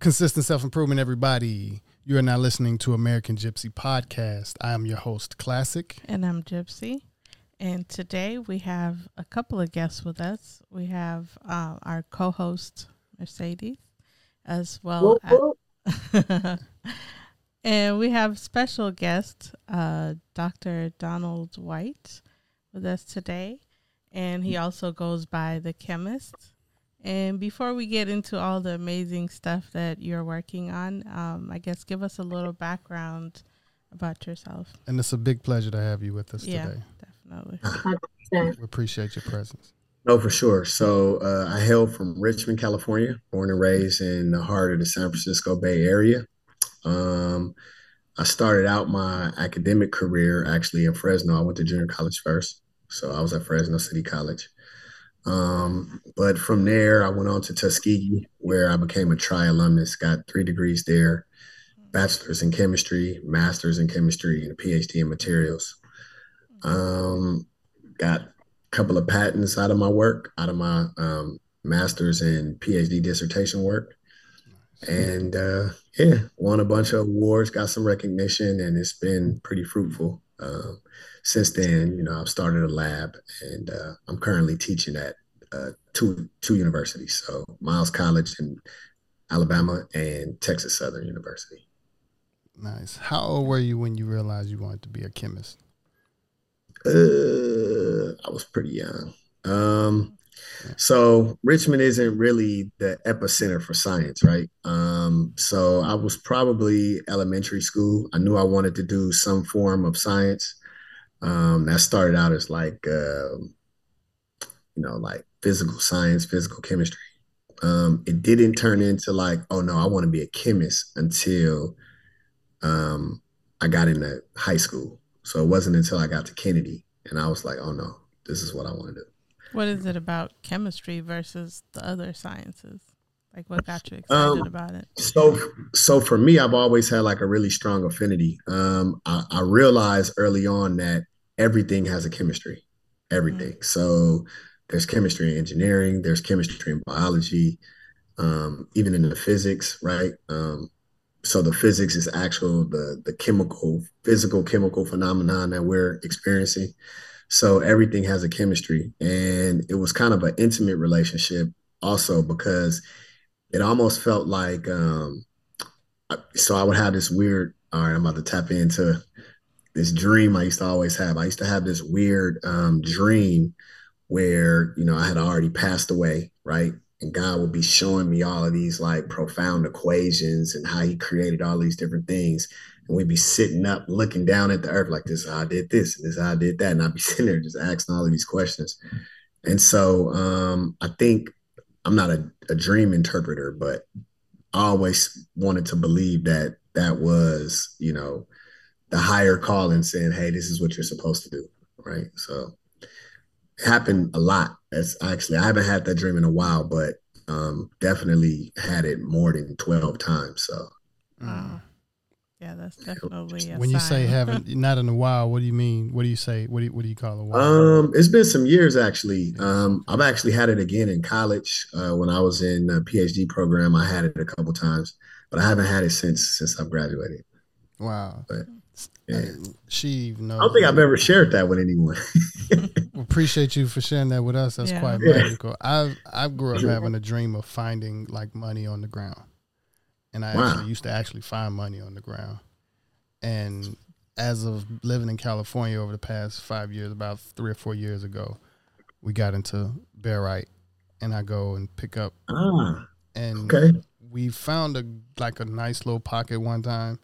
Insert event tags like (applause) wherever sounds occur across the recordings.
Consistent self improvement, everybody. You are now listening to American Gypsy Podcast. I am your host, Classic. And I'm Gypsy. And today we have a couple of guests with us. We have uh, our co host, Mercedes, as well as. (laughs) and we have special guest, uh, Dr. Donald White, with us today. And he also goes by the chemist. And before we get into all the amazing stuff that you're working on, um, I guess give us a little background about yourself. And it's a big pleasure to have you with us yeah, today. Definitely. We appreciate your presence. No, for sure. So uh, I hail from Richmond, California, born and raised in the heart of the San Francisco Bay Area. Um, I started out my academic career actually in Fresno. I went to junior college first. So I was at Fresno City College. Um, but from there, I went on to Tuskegee, where I became a tri alumnus, got three degrees there bachelor's in chemistry, master's in chemistry, and a PhD in materials. Um, got a couple of patents out of my work, out of my um, master's and PhD dissertation work. And uh, yeah, won a bunch of awards, got some recognition, and it's been pretty fruitful. Um, since then, you know, I've started a lab and uh, I'm currently teaching at uh, two two universities. So Miles College in Alabama and Texas Southern University. Nice. How old were you when you realized you wanted to be a chemist? Uh, I was pretty young. Um, so Richmond isn't really the epicenter for science, right? Um, so I was probably elementary school. I knew I wanted to do some form of science. Um, that started out as like, uh, you know, like physical science, physical chemistry. Um, it didn't turn into like, oh no, I want to be a chemist until um, I got into high school. So it wasn't until I got to Kennedy and I was like, oh no, this is what I want to do. What is it about chemistry versus the other sciences? Like what got you excited um, about it? So, so for me, I've always had like a really strong affinity. Um, I, I realized early on that everything has a chemistry, everything. Mm-hmm. So there's chemistry in engineering, there's chemistry in biology, um, even in the physics, right? Um, so the physics is actual the the chemical, physical chemical phenomenon that we're experiencing. So everything has a chemistry, and it was kind of an intimate relationship also because it almost felt like um, so I would have this weird. All right, I'm about to tap into this dream I used to always have. I used to have this weird um, dream where you know I had already passed away, right? And God would be showing me all of these like profound equations and how He created all these different things. And we'd be sitting up looking down at the earth like this, I did this, and this I did that. And I'd be (laughs) sitting there just asking all of these questions. And so um, I think I'm not a, a dream interpreter, but I always wanted to believe that that was, you know, the higher calling saying, hey, this is what you're supposed to do. Right. So it happened a lot. That's actually, I haven't had that dream in a while, but um, definitely had it more than 12 times. So, wow. Yeah, that's definitely when you say haven't (laughs) not in a while. What do you mean? What do you say? What do you, what do you call a while? Um, it's been some years actually. Um, I've actually had it again in college uh, when I was in a PhD program. I had it a couple times, but I haven't had it since since I've graduated. Wow. But yeah. she knows. I don't think I've ever shared that with anyone. (laughs) Appreciate you for sharing that with us. That's yeah. quite magical. I I grew up having a dream of finding like money on the ground and I wow. actually used to actually find money on the ground. And as of living in California over the past five years, about three or four years ago, we got into barite, and I go and pick up. Ah, and okay. we found a like a nice little pocket one time,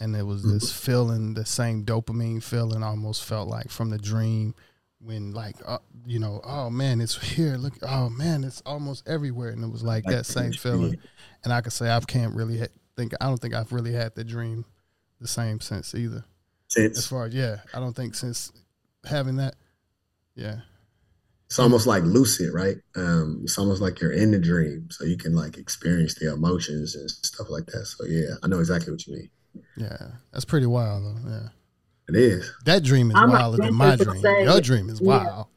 and it was this mm-hmm. feeling, the same dopamine feeling, almost felt like from the dream when like uh, you know oh man it's here look oh man it's almost everywhere. And it was like that same feeling. And i could say i can't really ha- think i don't think i've really had the dream the same since either. Since? As far as yeah i don't think since having that yeah. It's almost like lucid right? Um it's almost like you're in the dream so you can like experience the emotions and stuff like that. So yeah i know exactly what you mean yeah that's pretty wild though yeah it is. That dream is I'm wilder than my dream. Say, Your dream is wild. (laughs)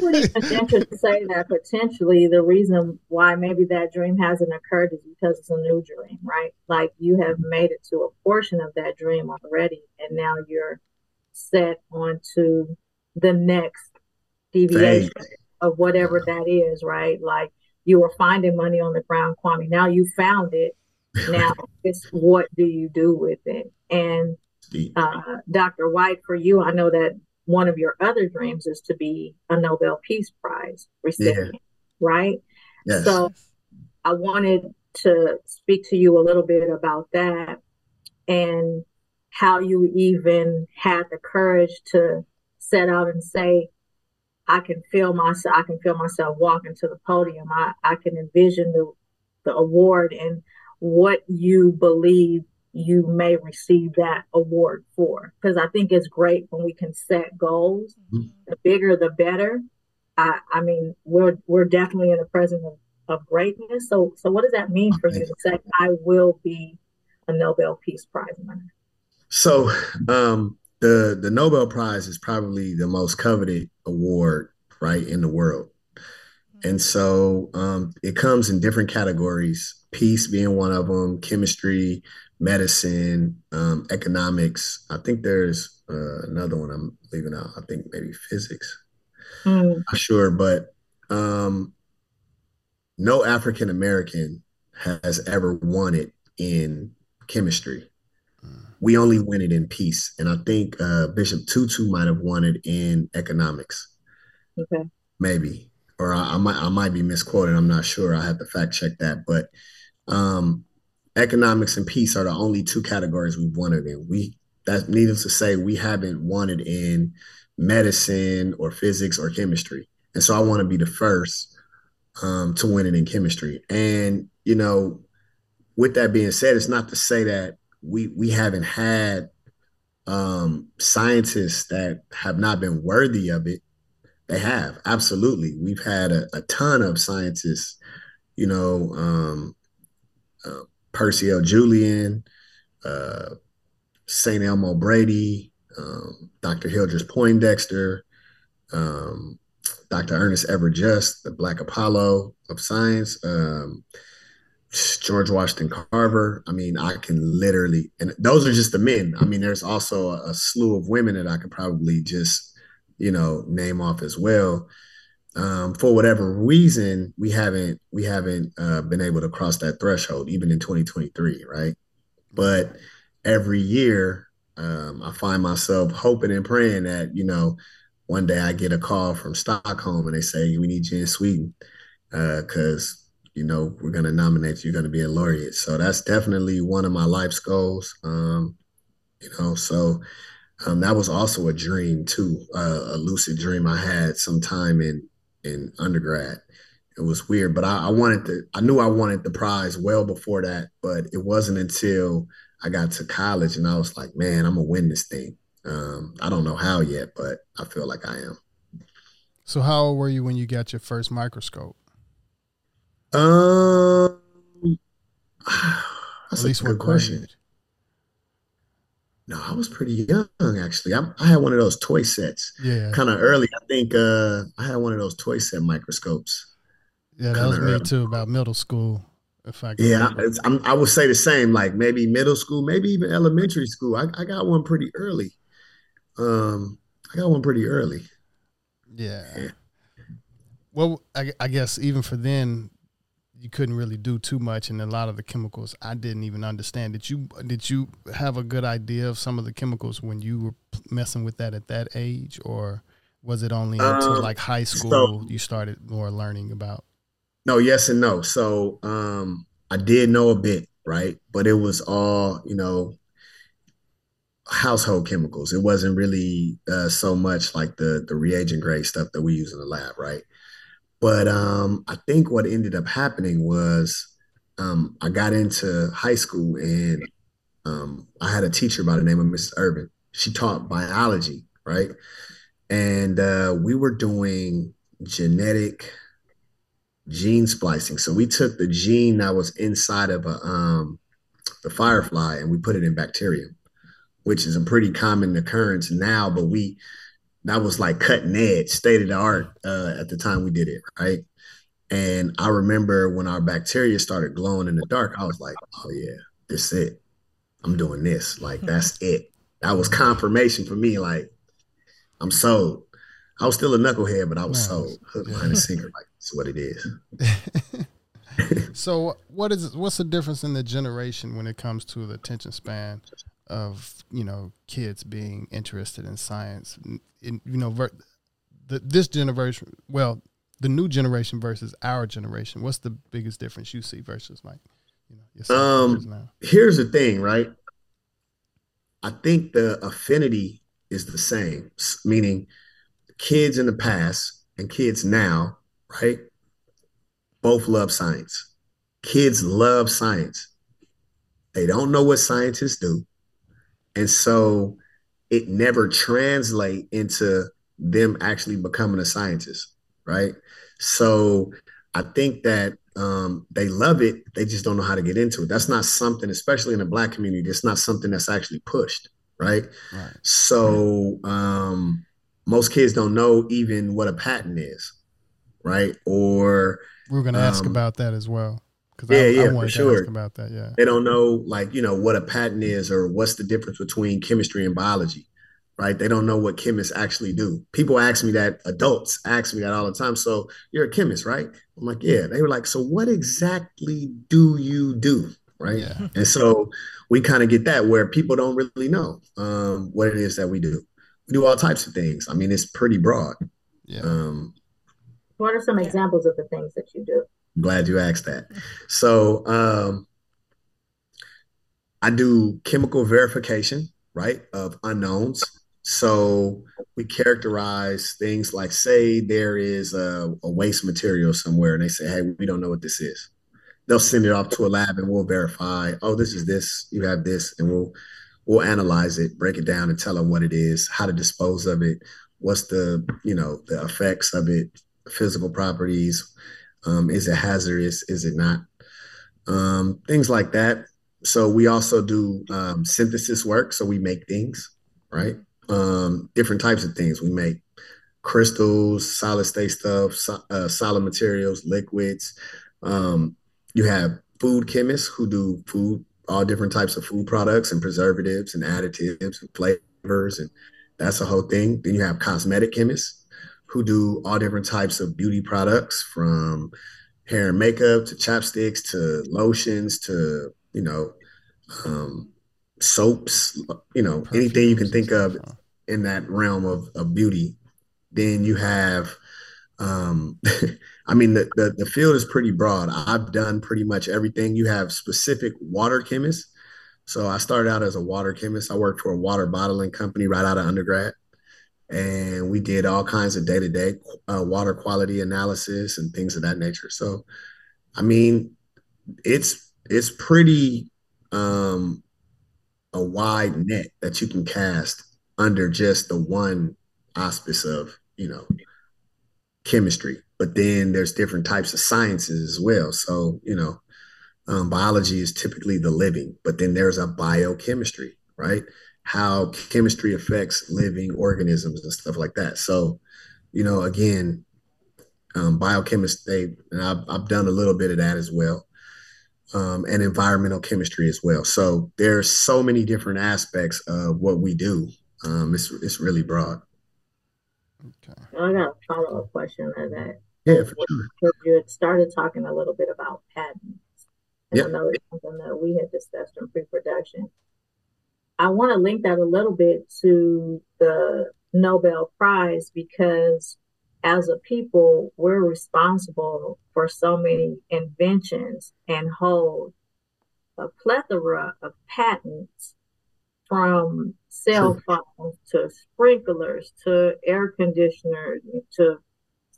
would even venture to say that potentially the reason why maybe that dream hasn't occurred is because it's a new dream, right? Like you have made it to a portion of that dream already, and now you're set onto the next deviation of whatever that is, right? Like you were finding money on the ground, Kwame. Now you found it. Now (laughs) it's what do you do with it? And uh, Dr. White, for you, I know that one of your other dreams is to be a Nobel Peace Prize recipient, yeah. right? Yes. So I wanted to speak to you a little bit about that and how you even had the courage to set out and say, I can feel myself I can feel myself walking to the podium. I, I can envision the the award and what you believe you may receive that award for. Because I think it's great when we can set goals. Mm-hmm. The bigger the better. I, I mean, we're we're definitely in the presence of, of greatness. So so what does that mean for you to say I will be a Nobel Peace Prize winner? So um the the Nobel Prize is probably the most coveted award right in the world. And so um, it comes in different categories, peace being one of them, chemistry, medicine, um, economics. I think there's uh, another one I'm leaving out. I think maybe physics. Mm. Not sure, but um, no African American has ever won it in chemistry. Mm. We only win it in peace, and I think uh, Bishop Tutu might have won it in economics. Okay, maybe, or I, I might I might be misquoted. I'm not sure. I have to fact check that, but um, economics and peace are the only two categories we've wanted in. We that needless to say, we haven't wanted in medicine or physics or chemistry. And so I want to be the first um, to win it in chemistry. And, you know, with that being said, it's not to say that we we haven't had um, scientists that have not been worthy of it. They have absolutely. We've had a, a ton of scientists, you know, um, uh, Percy L. Julian, uh, St. Elmo Brady, um, Dr. Hildreth Poindexter, um, Dr. Ernest Everett Just, the Black Apollo of Science, um, George Washington Carver. I mean, I can literally, and those are just the men. I mean, there's also a, a slew of women that I could probably just, you know, name off as well um, for whatever reason, we haven't we haven't uh, been able to cross that threshold, even in 2023, right? But every year, um, I find myself hoping and praying that you know one day I get a call from Stockholm and they say we need you in Sweden because uh, you know we're going to nominate you, you're going to be a laureate. So that's definitely one of my life's goals. Um, you know, so um, that was also a dream too, uh, a lucid dream I had sometime in in undergrad. It was weird, but I, I wanted to. I knew I wanted the prize well before that, but it wasn't until I got to college and I was like, man, I'm gonna win this thing. Um, I don't know how yet, but I feel like I am. So, how old were you when you got your first microscope? Um, (sighs) that's At least a good question. Grade? No, I was pretty young actually. I, I had one of those toy sets. Yeah. Kind of early. I think uh, I had one of those toy set microscopes. Yeah, that was me early. too. About middle school. If I yeah, i would say the same. Like maybe middle school, maybe even elementary school. I, I got one pretty early. Um, I got one pretty early. Yeah. yeah. Well, I, I guess even for then, you couldn't really do too much and a lot of the chemicals I didn't even understand. Did you did you have a good idea of some of the chemicals when you were messing with that at that age or was it only until um, like high school so, you started more learning about? No, yes and no. So um I did know a bit, right? But it was all, you know, household chemicals. It wasn't really uh, so much like the the reagent grade stuff that we use in the lab, right? But um, I think what ended up happening was um, I got into high school and um, I had a teacher by the name of Mrs. Irvin. She taught biology, right? And uh, we were doing genetic gene splicing. So we took the gene that was inside of a, um, the firefly and we put it in bacterium, which is a pretty common occurrence now. But we that was like cutting edge, state of the art uh, at the time we did it, right? And I remember when our bacteria started glowing in the dark, I was like, oh yeah, this is it. I'm doing this. Like that's it. That was confirmation for me. Like I'm sold. I was still a knucklehead, but I was nice. sold. Hook, line, and sinker. Like that's what it is. (laughs) so what is what's the difference in the generation when it comes to the attention span of you know kids being interested in science? In, you know, ver- the, this generation, well, the new generation versus our generation. What's the biggest difference you see versus like you know? Um, here's the thing, right? I think the affinity is the same, meaning kids in the past and kids now, right? Both love science. Kids love science. They don't know what scientists do. And so it never translate into them actually becoming a scientist, right? So I think that um, they love it. They just don't know how to get into it. That's not something, especially in the black community, it's not something that's actually pushed, right? right. So um, most kids don't know even what a patent is, right? Or we're going to ask um, about that as well. Yeah, I, yeah, I for sure. about that, yeah. They don't know, like you know, what a patent is or what's the difference between chemistry and biology, right? They don't know what chemists actually do. People ask me that. Adults ask me that all the time. So you're a chemist, right? I'm like, yeah. They were like, so what exactly do you do, right? Yeah. And so we kind of get that where people don't really know um, what it is that we do. We do all types of things. I mean, it's pretty broad. Yeah. Um, what are some examples of the things that you do? I'm glad you asked that. So um, I do chemical verification, right, of unknowns. So we characterize things like, say, there is a, a, waste material somewhere, and they say, "Hey, we don't know what this is." They'll send it off to a lab, and we'll verify. Oh, this is this. You have this, and we'll we'll analyze it, break it down, and tell them what it is, how to dispose of it, what's the you know the effects of it, physical properties. Um, is it hazardous? Is it not? Um, things like that. So we also do um, synthesis work. So we make things, right? um, different types of things. We make crystals, solid state stuff, so, uh, solid materials, liquids. Um, you have food chemists who do food, all different types of food products and preservatives and additives and flavors, and that's a whole thing. Then you have cosmetic chemists who do all different types of beauty products from hair and makeup to chapsticks to lotions to you know um, soaps, you know, Perfumes anything you can think of in that realm of, of beauty. Then you have, um, (laughs) I mean, the, the, the field is pretty broad. I've done pretty much everything. You have specific water chemists. So I started out as a water chemist. I worked for a water bottling company right out of undergrad. And we did all kinds of day to day water quality analysis and things of that nature. So, I mean, it's it's pretty um, a wide net that you can cast under just the one auspice of, you know, chemistry. But then there's different types of sciences as well. So, you know, um, biology is typically the living, but then there's a biochemistry, right? How chemistry affects living organisms and stuff like that. So, you know, again, um, biochemists, they, and I've, I've done a little bit of that as well um, and environmental chemistry as well. So there's so many different aspects of what we do. Um, it's it's really broad. Okay. I got a follow up question on that. Yeah, for sure. You had started talking a little bit about patents. And yep. I know it's something that we had discussed in pre-production. I want to link that a little bit to the Nobel Prize because as a people, we're responsible for so many inventions and hold a plethora of patents from cell phones to sprinklers to air conditioners to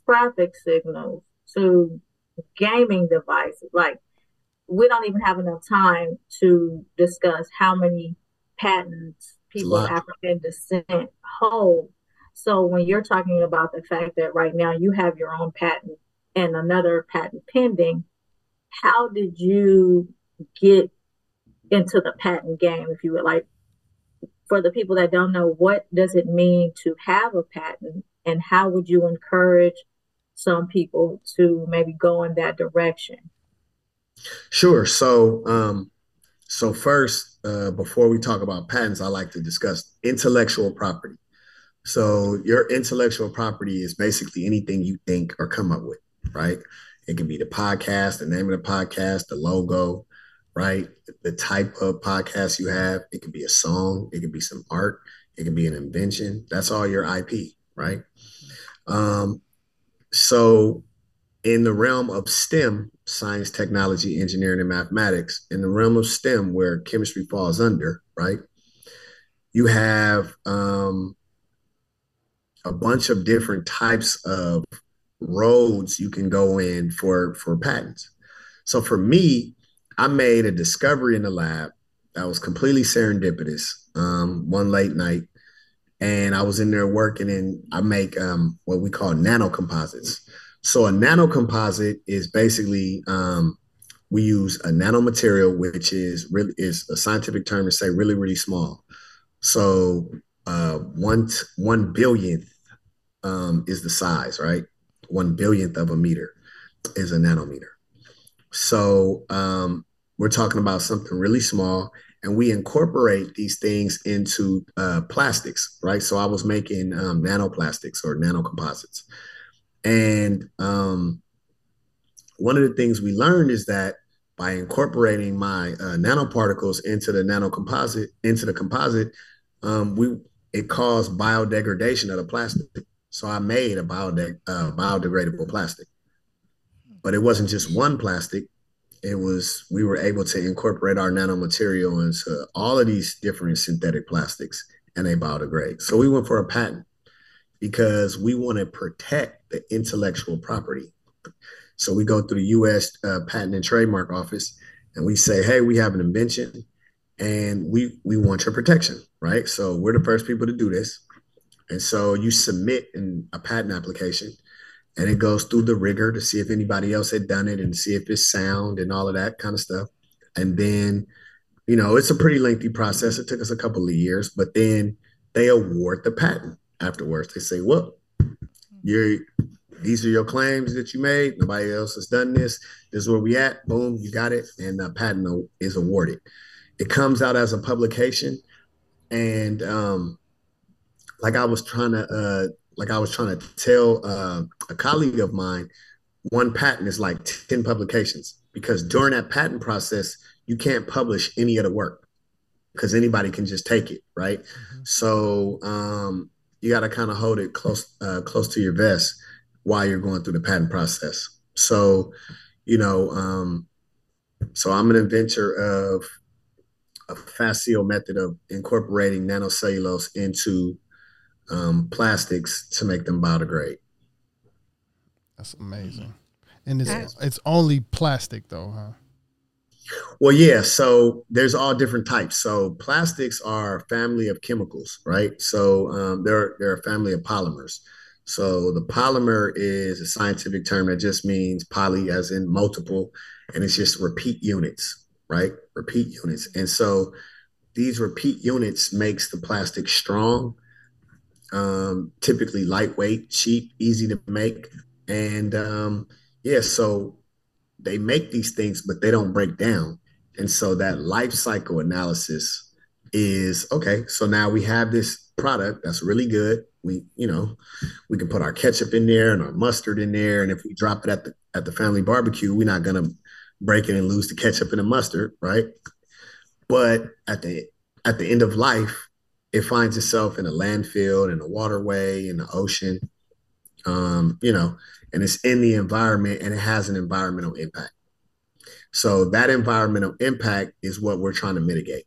traffic signals to gaming devices. Like, we don't even have enough time to discuss how many patents people of African descent hold so when you're talking about the fact that right now you have your own patent and another patent pending, how did you get into the patent game, if you would like? for the people that don't know, what does it mean to have a patent, and how would you encourage some people to maybe go in that direction? Sure. So, um, so first, uh, before we talk about patents, I like to discuss intellectual property. So, your intellectual property is basically anything you think or come up with, right? It can be the podcast, the name of the podcast, the logo, right? The type of podcast you have. It can be a song, it can be some art, it can be an invention. That's all your IP, right? Um, so, in the realm of STEM, science, technology, engineering, and mathematics, in the realm of STEM, where chemistry falls under, right? You have um, a bunch of different types of roads you can go in for for patents. So for me, I made a discovery in the lab that was completely serendipitous. Um, one late night, and I was in there working, and I make um, what we call nanocomposites. So a nanocomposite is basically um, we use a nanomaterial, which is really is a scientific term to say really really small. So uh, one one billionth um, is the size, right? One billionth of a meter is a nanometer. So um, we're talking about something really small, and we incorporate these things into uh, plastics, right? So I was making um, nanoplastics or nanocomposites. And um, one of the things we learned is that by incorporating my uh, nanoparticles into the nanocomposite, into the composite, um, we it caused biodegradation of the plastic. So I made a uh, biodegradable plastic, but it wasn't just one plastic. It was we were able to incorporate our nanomaterial into all of these different synthetic plastics, and they biodegrade. So we went for a patent because we want to protect the intellectual property. So we go through the U.S. Uh, Patent and Trademark Office, and we say, "Hey, we have an invention, and we we want your protection." Right. So we're the first people to do this, and so you submit in a patent application, and it goes through the rigor to see if anybody else had done it and see if it's sound and all of that kind of stuff, and then. You know, it's a pretty lengthy process. It took us a couple of years, but then they award the patent afterwards. They say, "Well, you're these are your claims that you made. Nobody else has done this. This is where we at. Boom, you got it, and the patent is awarded. It comes out as a publication, and um, like I was trying to, uh, like I was trying to tell uh, a colleague of mine, one patent is like ten publications because during that patent process, you can't publish any of the work because anybody can just take it, right? Mm-hmm. So um, you got to kind of hold it close uh, close to your vest while you're going through the patent process. So, you know, um, so I'm an inventor of a facile method of incorporating nanocellulose into um, plastics to make them biodegrade. That's amazing. And it's it's only plastic though, huh? Well, yeah. So there's all different types. So plastics are a family of chemicals, right? So um, they're they're a family of polymers. So the polymer is a scientific term that just means poly, as in multiple, and it's just repeat units, right? Repeat units. And so these repeat units makes the plastic strong, um, typically lightweight, cheap, easy to make, and um, yeah. So they make these things, but they don't break down. And so that life cycle analysis is okay. So now we have this product that's really good. We, you know, we can put our ketchup in there and our mustard in there. And if we drop it at the at the family barbecue, we're not gonna break it and lose the ketchup and the mustard, right? But at the at the end of life, it finds itself in a landfill, in a waterway, in the ocean. Um, you know, and it's in the environment and it has an environmental impact. So that environmental impact is what we're trying to mitigate.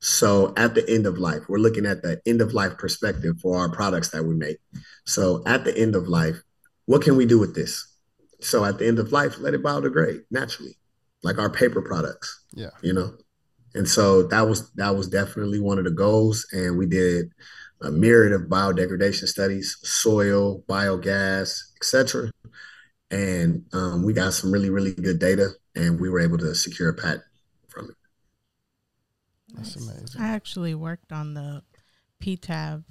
So at the end of life, we're looking at the end of life perspective for our products that we make. So at the end of life, what can we do with this? So at the end of life, let it biodegrade naturally, like our paper products. Yeah. You know? And so that was that was definitely one of the goals. And we did a myriad of biodegradation studies, soil, biogas, etc. And um, we got some really, really good data, and we were able to secure a patent from it. That's amazing. I actually worked on the PTAB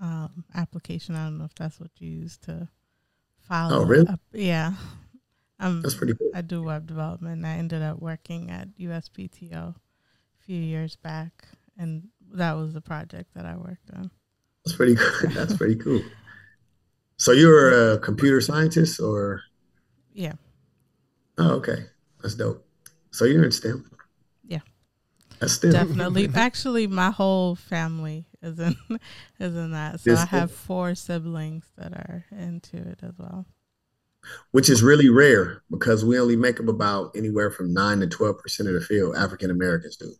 um, application. I don't know if that's what you use to file. Oh, really? A, yeah. Um, that's pretty cool. I do web development. I ended up working at USPTO a few years back, and that was the project that I worked on. That's pretty good. (laughs) That's pretty cool. So you were a computer scientist, or? Yeah. Oh, okay. That's dope. So you're in STEM. Yeah. That's STEM. Definitely. (laughs) Actually, my whole family is in (laughs) is in that. So I have four siblings that are into it as well. Which is really rare because we only make up about anywhere from nine to twelve percent of the field. African Americans do.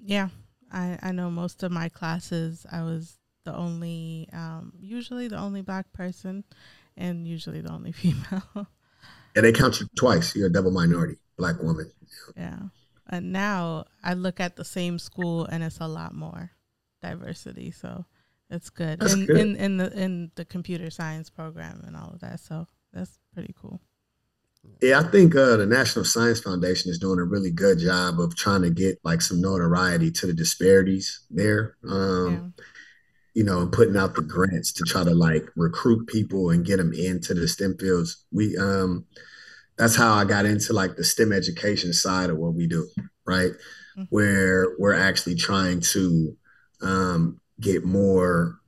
Yeah, I I know most of my classes. I was the only, um, usually the only black person, and usually the only (laughs) female. and they count you twice. You're a double minority, black woman. Yeah. And now I look at the same school and it's a lot more diversity. So it's good. That's in, good. in in the in the computer science program and all of that. So that's pretty cool. Yeah, I think uh, the National Science Foundation is doing a really good job of trying to get like some notoriety to the disparities there. Um, yeah you know, and putting out the grants to try to like recruit people and get them into the STEM fields. We um that's how I got into like the STEM education side of what we do, right? Mm-hmm. Where we're actually trying to um, get more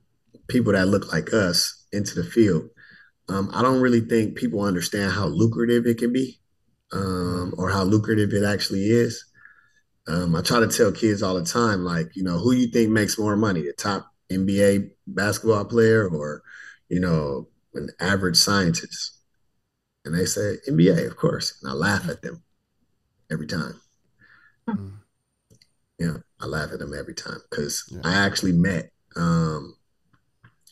people that look like us into the field. Um, I don't really think people understand how lucrative it can be um, or how lucrative it actually is. Um, I try to tell kids all the time, like, you know, who you think makes more money, the top NBA basketball player or, you know, an average scientist? And they say, NBA, of course. And I laugh at them every time. Mm-hmm. Yeah, I laugh at them every time because yeah. I actually met um,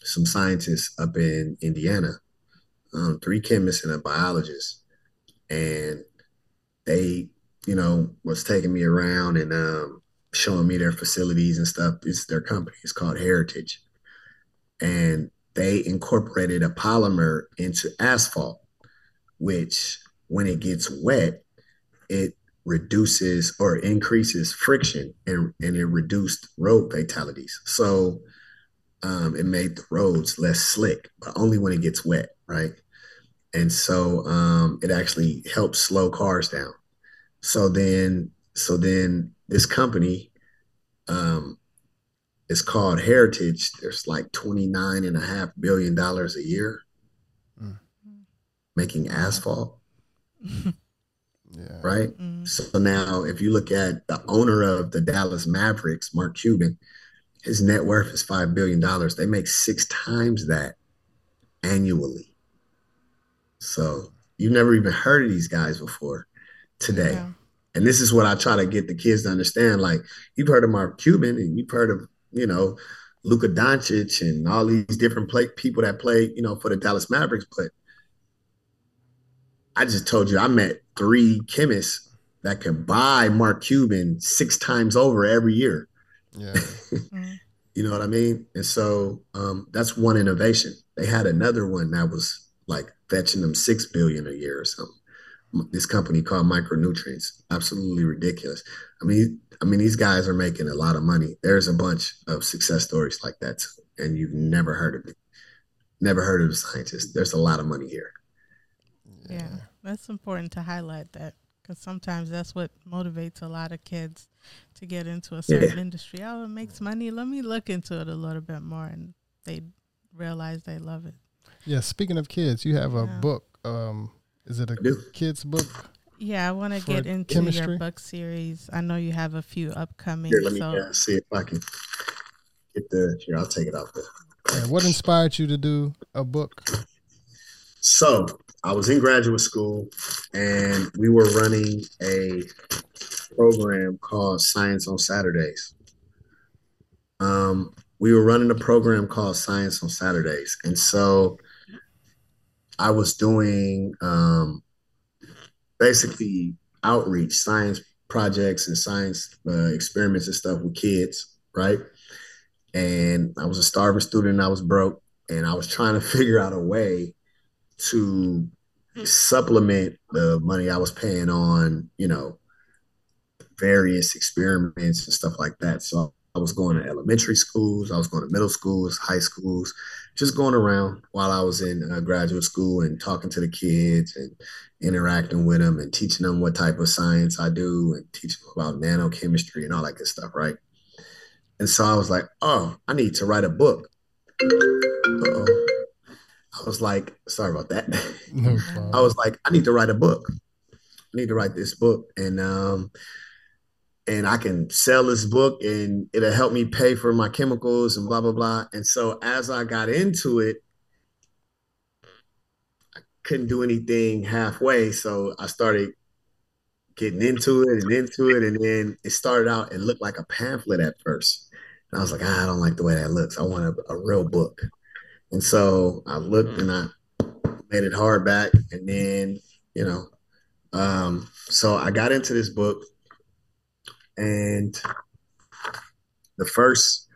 some scientists up in Indiana, um, three chemists and a biologist. And they, you know, was taking me around and um, showing me their facilities and stuff. It's their company. It's called Heritage. And they incorporated a polymer into asphalt, which when it gets wet, it reduces or increases friction and, and it reduced road fatalities. So um, it made the roads less slick, but only when it gets wet, right? And so um, it actually helps slow cars down. So then, so then this company um, is called Heritage. There's like 29 and a half billion dollars a year mm. making asphalt. (laughs) yeah. Right. Mm. So now if you look at the owner of the Dallas Mavericks, Mark Cuban, his net worth is five billion dollars. They make six times that annually. So you've never even heard of these guys before today. Yeah. And this is what I try to get the kids to understand. Like you've heard of Mark Cuban and you've heard of, you know, Luka Doncic and all these different play people that play, you know, for the Dallas Mavericks. But I just told you I met three chemists that could buy Mark Cuban six times over every year. Yeah. (laughs) Mm-hmm. you know what I mean? And so um, that's one innovation. They had another one that was like fetching them six billion a year or something this company called Micronutrients. Absolutely ridiculous. I mean, I mean, these guys are making a lot of money. There's a bunch of success stories like that, too, and you've never heard of it. Never heard of a scientist. There's a lot of money here. Yeah, that's important to highlight that because sometimes that's what motivates a lot of kids to get into a certain yeah. industry. Oh, it makes money. Let me look into it a little bit more, and they realize they love it. Yeah. Speaking of kids, you have a yeah. book um, is it a kids book? Yeah, I want to get into chemistry? your book series. I know you have a few upcoming. Here, let me so. see if I can get the. Here, I'll take it off there. Yeah, what inspired you to do a book? So I was in graduate school, and we were running a program called Science on Saturdays. Um, we were running a program called Science on Saturdays, and so I was doing um, basically outreach, science projects, and science uh, experiments and stuff with kids, right? And I was a starving student. I was broke, and I was trying to (laughs) figure out a way to supplement the money I was paying on, you know, various experiments and stuff like that. So I was going to elementary schools, I was going to middle schools, high schools, just going around while I was in uh, graduate school and talking to the kids and interacting with them and teaching them what type of science I do and teaching them about nanochemistry and all that good stuff, right? And so I was like, oh, I need to write a book. Uh-oh. I was like, sorry about that. No (laughs) I was like, I need to write a book. I need to write this book. And um, and I can sell this book and it'll help me pay for my chemicals and blah blah blah. And so as I got into it, I couldn't do anything halfway. So I started getting into it and into it. And then it started out, it looked like a pamphlet at first. And I was like, ah, I don't like the way that looks. I want a, a real book. And so I looked and I made it hardback. And then, you know, um, so I got into this book and the first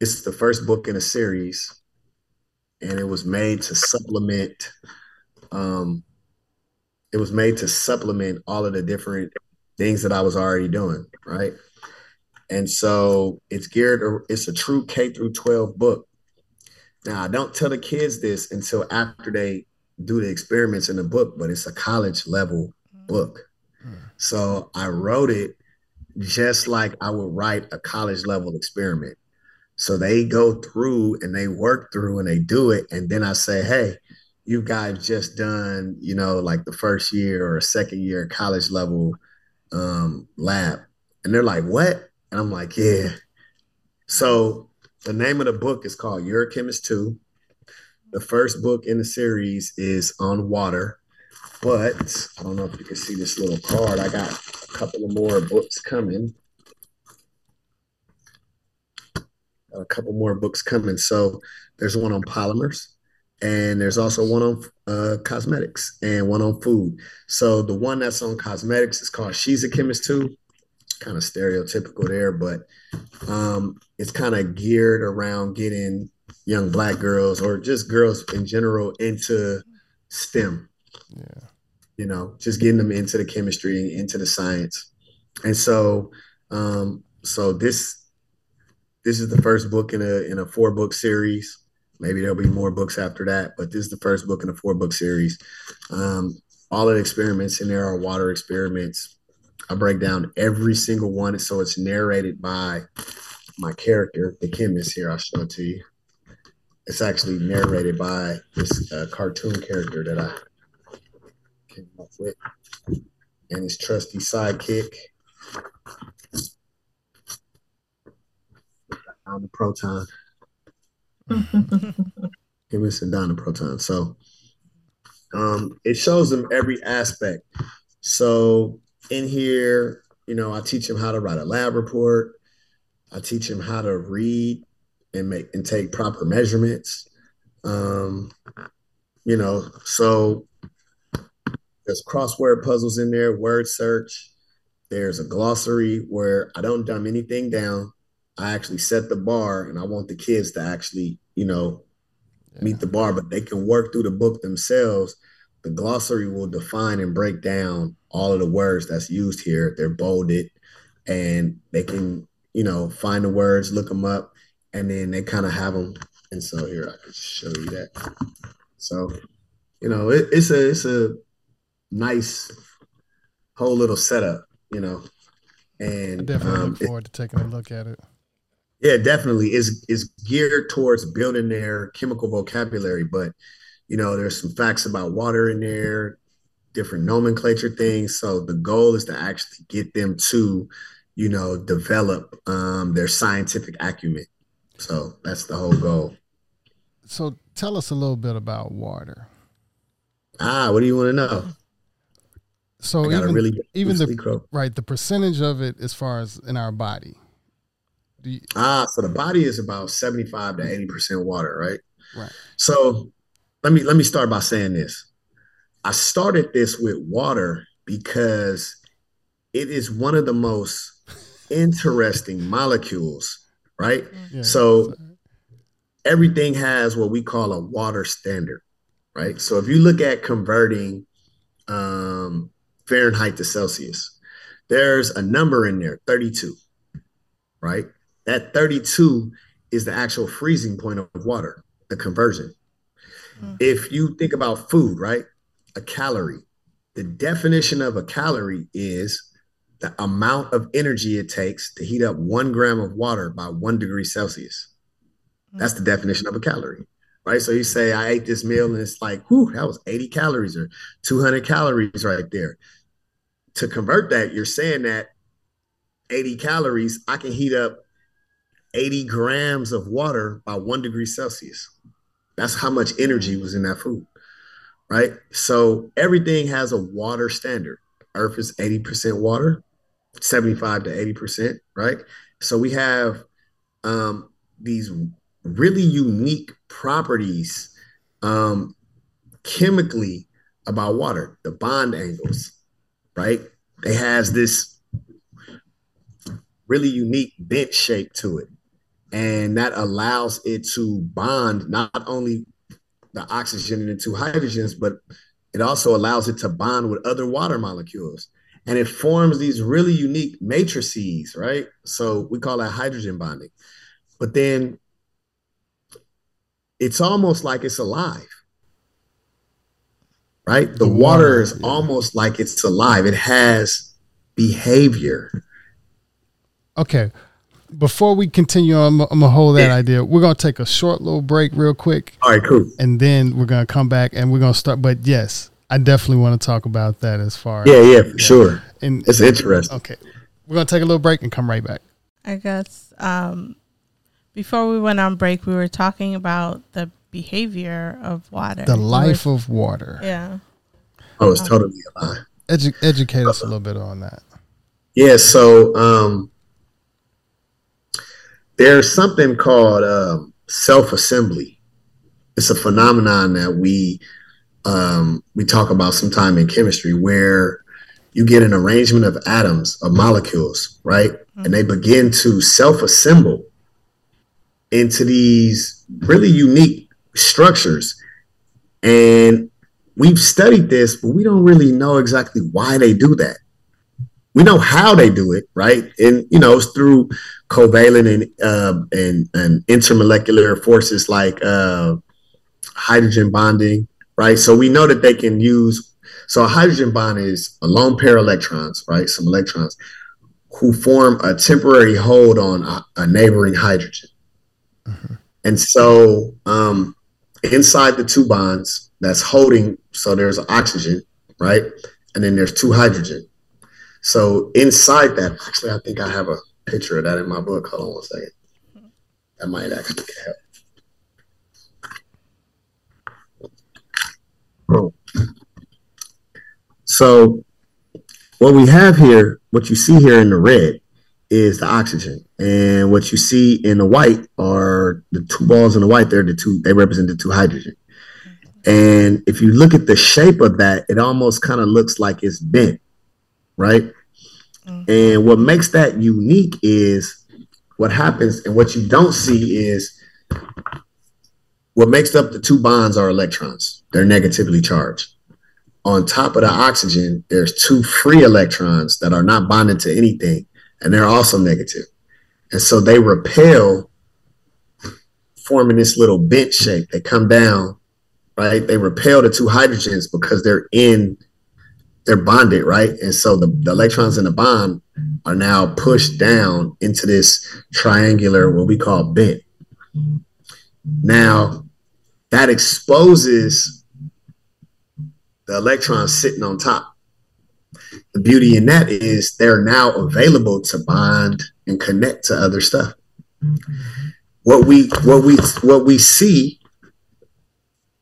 it's the first book in a series and it was made to supplement um it was made to supplement all of the different things that I was already doing, right? And so it's geared it's a true K through 12 book. Now, I don't tell the kids this until after they do the experiments in the book, but it's a college level book. Hmm. So I wrote it just like I would write a college level experiment. So they go through and they work through and they do it. And then I say, hey, you guys just done, you know, like the first year or second year college level um, lab. And they're like, what? And I'm like, yeah. So the name of the book is called Your Chemist Too. The first book in the series is on water. But I don't know if you can see this little card. I got a couple of more books coming. A couple more books coming. So there's one on polymers, and there's also one on uh, cosmetics and one on food. So the one that's on cosmetics is called She's a Chemist Too. Kind of stereotypical there, but um, it's kind of geared around getting young black girls or just girls in general into STEM. Yeah you know, just getting them into the chemistry, into the science. And so, um, so this this is the first book in a in a four book series. Maybe there'll be more books after that, but this is the first book in a four book series. Um, all of the experiments in there are water experiments. I break down every single one, so it's narrated by my character, the chemist. Here, I'll show it to you. It's actually narrated by this uh, cartoon character that I came up with, and his trusty sidekick. Down the proton. Him and down the proton. So um, it shows them every aspect. So in here, you know, I teach him how to write a lab report. I teach him how to read and make and take proper measurements. Um, you know, so there's crossword puzzles in there, word search. There's a glossary where I don't dumb anything down. I actually set the bar and I want the kids to actually, you know, yeah. meet the bar, but they can work through the book themselves. The glossary will define and break down all of the words that's used here. They're bolded and they can, you know, find the words, look them up, and then they kind of have them. And so here I can show you that. So, you know, it, it's a it's a nice whole little setup, you know. And I definitely um, look forward it, to taking a look at it. Yeah, definitely. Is is geared towards building their chemical vocabulary, but you know, there's some facts about water in there, different nomenclature things. So the goal is to actually get them to, you know, develop um, their scientific acumen. So that's the whole goal. So tell us a little bit about water. Ah, what do you want to know? So even really even the right the percentage of it as far as in our body. You, ah, so the body is about seventy five to eighty percent water, right? Right. So let me let me start by saying this. I started this with water because it is one of the most interesting molecules, right? Yeah, so everything has what we call a water standard, right? So if you look at converting um, Fahrenheit to Celsius. there's a number in there, 32, right? That 32 is the actual freezing point of water, the conversion. Mm-hmm. If you think about food, right? A calorie, the definition of a calorie is the amount of energy it takes to heat up one gram of water by one degree Celsius. That's the definition of a calorie, right? So you say, I ate this meal and it's like, whew, that was 80 calories or 200 calories right there. To convert that, you're saying that 80 calories, I can heat up 80 grams of water by one degree Celsius. That's how much energy was in that food right? So everything has a water standard. Earth is 80% water, 75 to 80%, right? So we have um, these really unique properties um, chemically about water, the bond angles, right? It has this really unique bent shape to it. And that allows it to bond not only the oxygen and the two hydrogens, but it also allows it to bond with other water molecules. And it forms these really unique matrices, right? So we call that hydrogen bonding. But then it's almost like it's alive, right? The, the water, water, is yeah. almost like it's alive, it has behavior. Okay before we continue on, I'm, gonna hold that yeah. idea. We're gonna take a short little break, real quick. All right, cool. And then we're gonna come back and we're gonna start. But yes, I definitely want to talk about that as far. Yeah, yeah, for yeah. sure. And it's interesting. Okay, we're gonna take a little break and come right back. I guess um, before we went on break, we were talking about the behavior of water, the life of water. Yeah. Oh, it's totally a lie. Edu- educate us a little bit on that. Yeah. So. um there's something called um, self-assembly. It's a phenomenon that we um, we talk about sometime in chemistry where you get an arrangement of atoms of molecules, right? Mm-hmm. And they begin to self-assemble into these really unique structures. And we've studied this, but we don't really know exactly why they do that we know how they do it, right? And you know, it's through covalent and uh, and and intermolecular forces like uh, hydrogen bonding, right? So we know that they can use. So a hydrogen bond is a lone pair of electrons, right? Some electrons who form a temporary hold on a, a neighboring hydrogen. Mm-hmm. And so um, inside the two bonds that's holding, so there's oxygen, right? And then there's two hydrogen. So inside that, actually, I think I have a picture of that in my book. Hold on one second. That might actually help. So what we have here, what you see here in the red is the oxygen. And what you see in the white are the two balls in the white, they're the two, they represent the two hydrogen. And if you look at the shape of that, it almost kind of looks like it's bent right? Mm-hmm. And what makes that unique is what happens, and what you don't see is what makes up the two bonds are electrons. They're negatively charged. On top of the oxygen, there's two free electrons that are not bonded to anything, and they're also negative. And so they repel, forming this little bent shape. They come down, right? They repel the two hydrogens because they're in they're bonded, right? And so the, the electrons in the bond are now pushed down into this triangular, what we call bent. Now, that exposes the electrons sitting on top. The beauty in that is they're now available to bond and connect to other stuff. What we what we what we see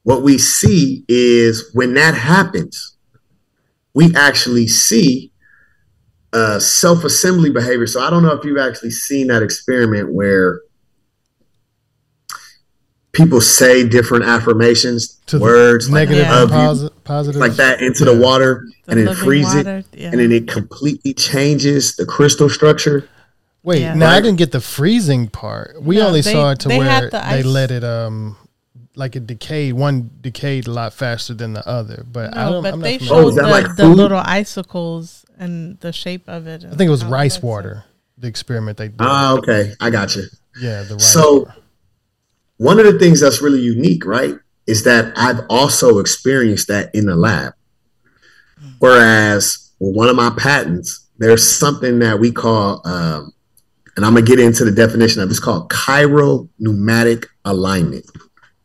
what we see is when that happens, we actually see uh, self-assembly behavior. So I don't know if you've actually seen that experiment where people say different affirmations, to words, negative like, and posi- positive, like that into yeah. the water, the and then freeze water, it, yeah. and then it completely changes the crystal structure. Wait, yeah. now right? I didn't get the freezing part. We no, only they, saw it to where the they let it um like it decayed. One decayed a lot faster than the other, but no, I don't. But I'm they showed oh, the, like the little icicles and the shape of it. I think it was rice water. The experiment they did. Ah, okay, I got you. Yeah, the rice so. Water. One of the things that's really unique, right, is that I've also experienced that in the lab. Whereas with one of my patents, there's something that we call um, and I'm gonna get into the definition of it's called chiral nematic alignment.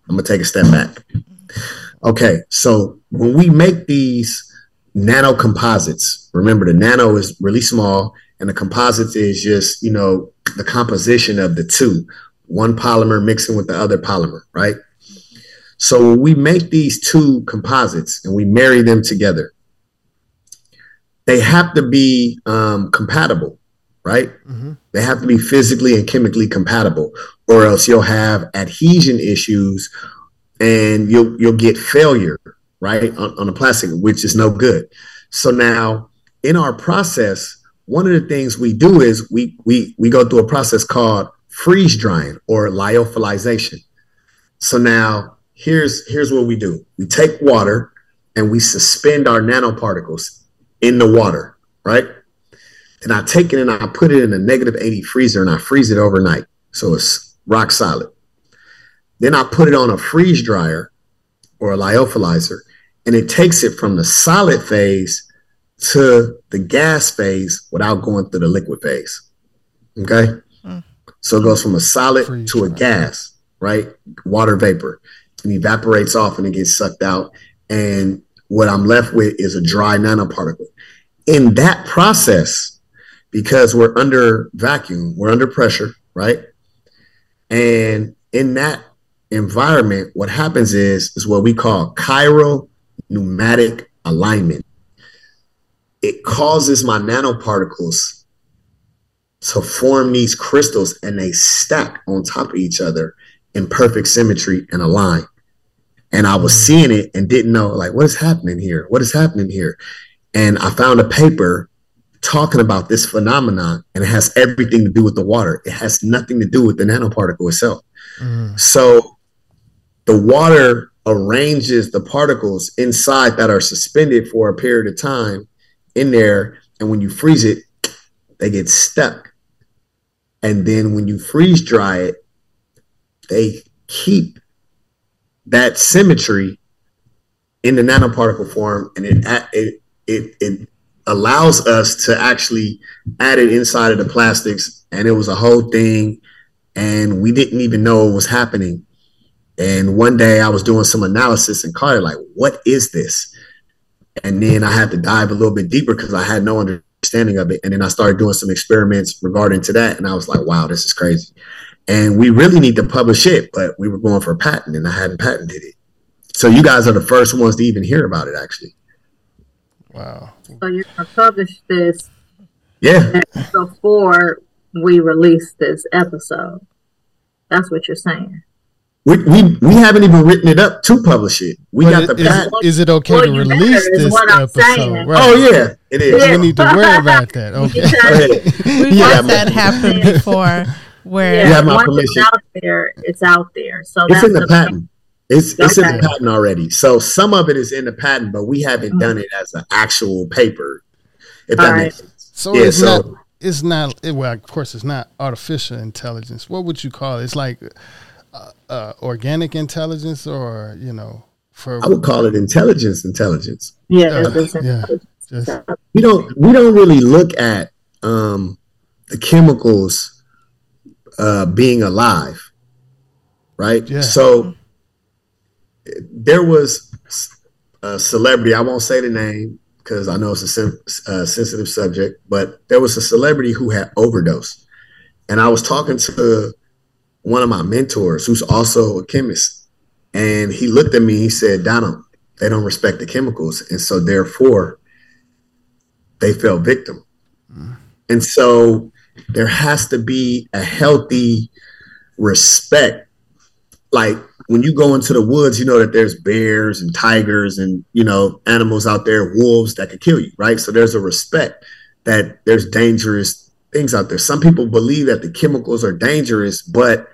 I'm gonna take a step back. Okay, so when we make these nano composites, remember the nano is really small, and the composites is just you know the composition of the two, one polymer mixing with the other polymer, right? So when we make these two composites and we marry them together, they have to be um, compatible right? Mm-hmm. They have to be physically and chemically compatible, or else you'll have adhesion issues and you'll you'll get failure, right, on, on the plastic, which is no good. So now in our process, one of the things we do is we we we go through a process called freeze drying or lyophilization. So now here's here's what we do. We take water and we suspend our nanoparticles in the water, right? and I take it and I put it in a negative 80 freezer and I freeze it overnight. So it's rock solid. Then I put it on a freeze dryer or a lyophilizer and it takes it from the solid phase to the gas phase without going through the liquid phase. Okay. So it goes from a solid freeze to a gas, right? Water vapor and evaporates off and it gets sucked out. And what I'm left with is a dry nanoparticle. In that process, because we're under vacuum, we're under pressure, right? And in that environment, what happens is is what we call chiral nematic alignment. It causes my nanoparticles to form these crystals and they stack on top of each other in perfect symmetry and align. And I was mm. seeing it and didn't know like what is happening here? What is happening here? And I found a paper talking about this phenomenon and it has everything to do with the water. It has nothing to do with the nanoparticle itself. Mm. So the water arranges the particles inside that are suspended for a period of time in there. And when you freeze it, they get stuck. And then when you freeze dry it, they keep that symmetry in the nanoparticle form and it, it, it, it allows us to actually add it inside of the plastics. And it was a whole thing. And we didn't even know what was happening. And one day I was doing some analysis and it like, what is this? And then I had to dive a little bit deeper because I had no understanding of it. And then I started doing some experiments regarding to that. And I was like, wow, this is crazy. And we really need to publish it, but we were going for a patent and I hadn't patented it. So you guys are the first ones to even hear about it, actually. Wow. So you're gonna publish this yeah before we release this episode. That's what you're saying. We, we, we haven't even written it up to publish it. We but got the is, is it okay well, to release this episode? Right. Oh yeah, it is. Yeah. We need to worry about that. (laughs) Okay. We've (laughs) yeah, had that happen before. Where yeah, once it's out there, it's out there. So it's in the, the patent. It's okay. it's in the patent already. So some of it is in the patent, but we haven't mm-hmm. done it as an actual paper. If All that right. makes sense. So yeah, it's so, not it's not it, well of course it's not artificial intelligence. What would you call it? It's like uh, organic intelligence or, you know, for I would call it intelligence intelligence. Yeah, uh, yeah. Just, we don't we don't really look at um, the chemicals uh, being alive, right? Yeah. So there was a celebrity. I won't say the name because I know it's a sen- uh, sensitive subject, but there was a celebrity who had overdosed, and I was talking to one of my mentors who's also a chemist, and he looked at me. He said, "Donald, they don't respect the chemicals, and so therefore, they fell victim." Mm. And so there has to be a healthy respect, like when you go into the woods, you know that there's bears and tigers and you know animals out there, wolves that could kill you, right? So there's a respect that there's dangerous things out there. Some people believe that the chemicals are dangerous, but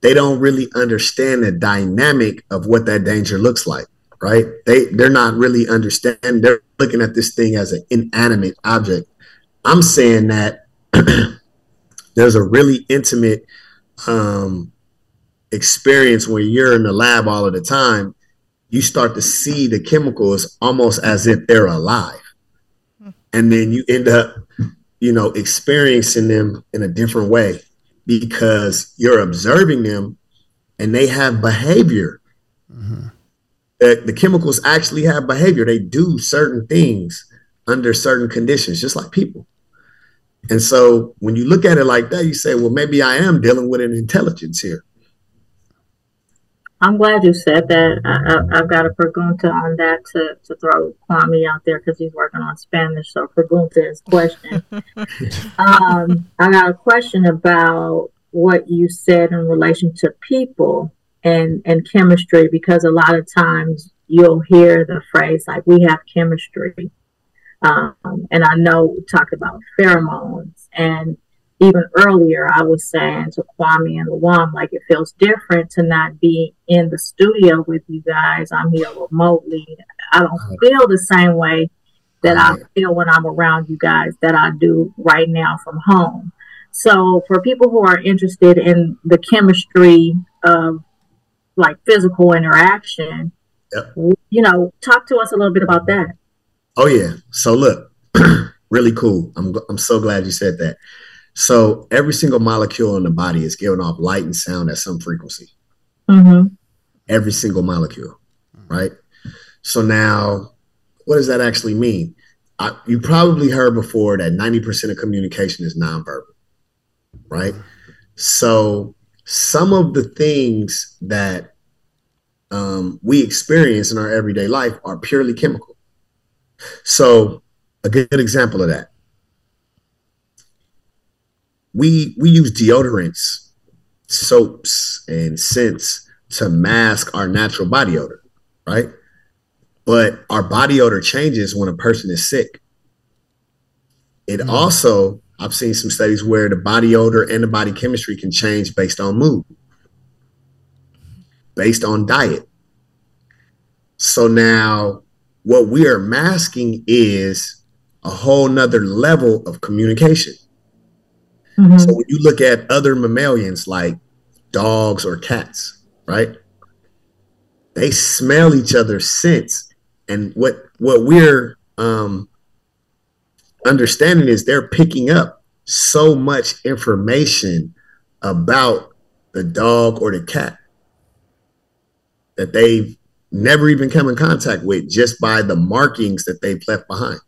they don't really understand the dynamic of what that danger looks like right? They they're not really understanding they're looking at this thing as an inanimate object. I'm saying that (clears throat) there's a really intimate um, experience when you're in the lab all of the time you start to see the chemicals almost as if they're alive. And then you end up you know experiencing them in a different way because you're observing them and they have behavior. Mm-hmm. The, the chemicals actually have behavior. They do certain things under certain conditions, just like people. And so when you look at it like that, you say, well, maybe I am dealing with an intelligence here. I'm glad you said that. I, have got a pregunta on that to, to throw Kwame out there because he's working on Spanish. So pregunta is question. (laughs) um, I got a question about what you said in relation to people and and chemistry because a lot of times you'll hear the phrase like we have chemistry. Um, and I know we talked about pheromones and even earlier, I was saying to Kwame and Luam, like it feels different to not be in the studio with you guys. I'm here remotely. I don't feel the same way that I feel when I'm around you guys that I do right now from home. So for people who are interested in the chemistry of like physical interaction, yep. you know, talk to us a little bit about that. Oh yeah. So look, (clears throat) really cool. I'm I'm so glad you said that. So every single molecule in the body is giving off light and sound at some frequency. Mm-hmm. Every single molecule, right? So now, what does that actually mean? I, you probably heard before that 90% of communication is nonverbal, right? So some of the things that um, we experience in our everyday life are purely chemical. So a good example of that we we use deodorants, soaps, and scents to mask our natural body odor, right? But our body odor changes when a person is sick. It mm-hmm. also, I've seen some studies where the body odor and the body chemistry can change based on mood, based on diet. So now what we are masking is a whole nother level of communication. Mm-hmm. So when you look at other mammalians like dogs or cats, right? They smell each other's scents. And what what we're um, understanding is they're picking up so much information about the dog or the cat that they've never even come in contact with just by the markings that they've left behind.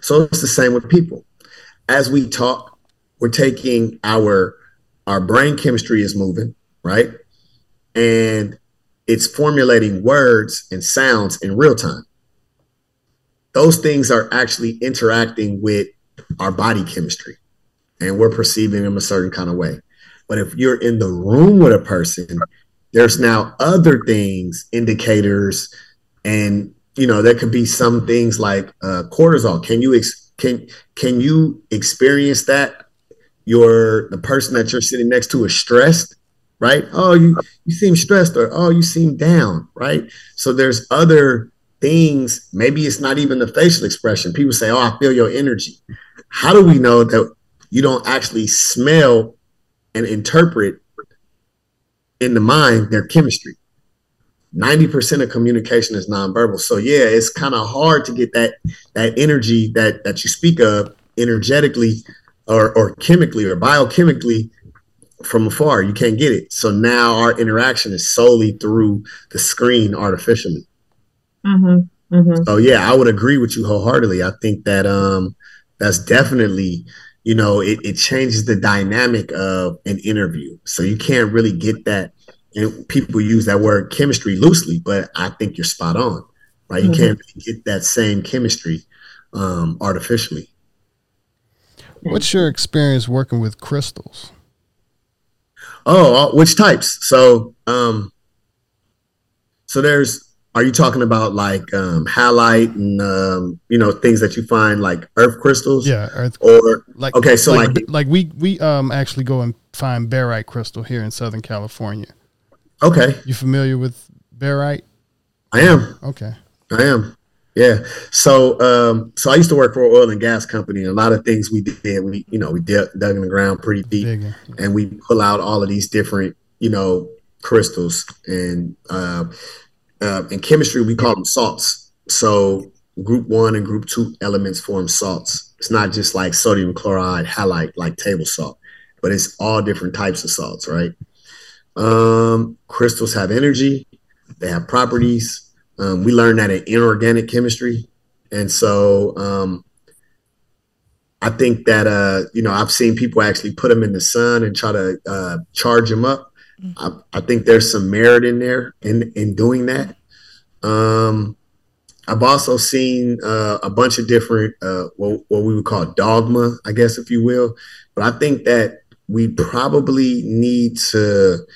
So it's the same with people. As we talk, we're taking our our brain chemistry is moving, right? And it's formulating words and sounds in real time. Those things are actually interacting with our body chemistry and we're perceiving them a certain kind of way. But if you're in the room with a person, there's now other things, indicators, and you know there could be some things like uh, cortisol. Can you ex- can can you experience that your the person that you're sitting next to is stressed, right? Oh, you you seem stressed, or oh, you seem down, right? So there's other things. Maybe it's not even the facial expression. People say, "Oh, I feel your energy." How do we know that you don't actually smell and interpret in the mind their chemistry? 90% of communication is nonverbal. So yeah, it's kind of hard to get that that energy that that you speak of energetically or, or chemically or biochemically from afar. You can't get it. So now our interaction is solely through the screen artificially. Mm-hmm. Mm-hmm. So yeah, I would agree with you wholeheartedly. I think that um that's definitely you know it, it changes the dynamic of an interview. So you can't really get that. And people use that word chemistry loosely, but I think you're spot on. Right? You mm-hmm. can't get that same chemistry um, artificially. What's your experience working with crystals? Oh, uh, which types? So, um, so there's. Are you talking about like um, halite and um, you know things that you find like earth crystals? Yeah, earth or like okay, so like like, like we we um actually go and find barite crystal here in Southern California. Okay. You familiar with barite? I am. Okay. I am. Yeah. So, um, so I used to work for an oil and gas company, and a lot of things we did, we, you know, we dug, dug in the ground pretty deep, Digging. and we pull out all of these different, you know, crystals, and uh, uh, in chemistry we call them salts. So, group one and group two elements form salts. It's not just like sodium chloride, halite, like table salt, but it's all different types of salts, right? Um, crystals have energy, they have properties um, we learned that in inorganic chemistry, and so um, I think that uh, you know I've seen people actually put them in the sun and try to uh, charge them up. Mm-hmm. I, I, think there's some merit in there in in doing that. Um, I've also seen uh, a bunch of different uh, what, what we would call dogma, I guess, if you will. But I think that we probably need to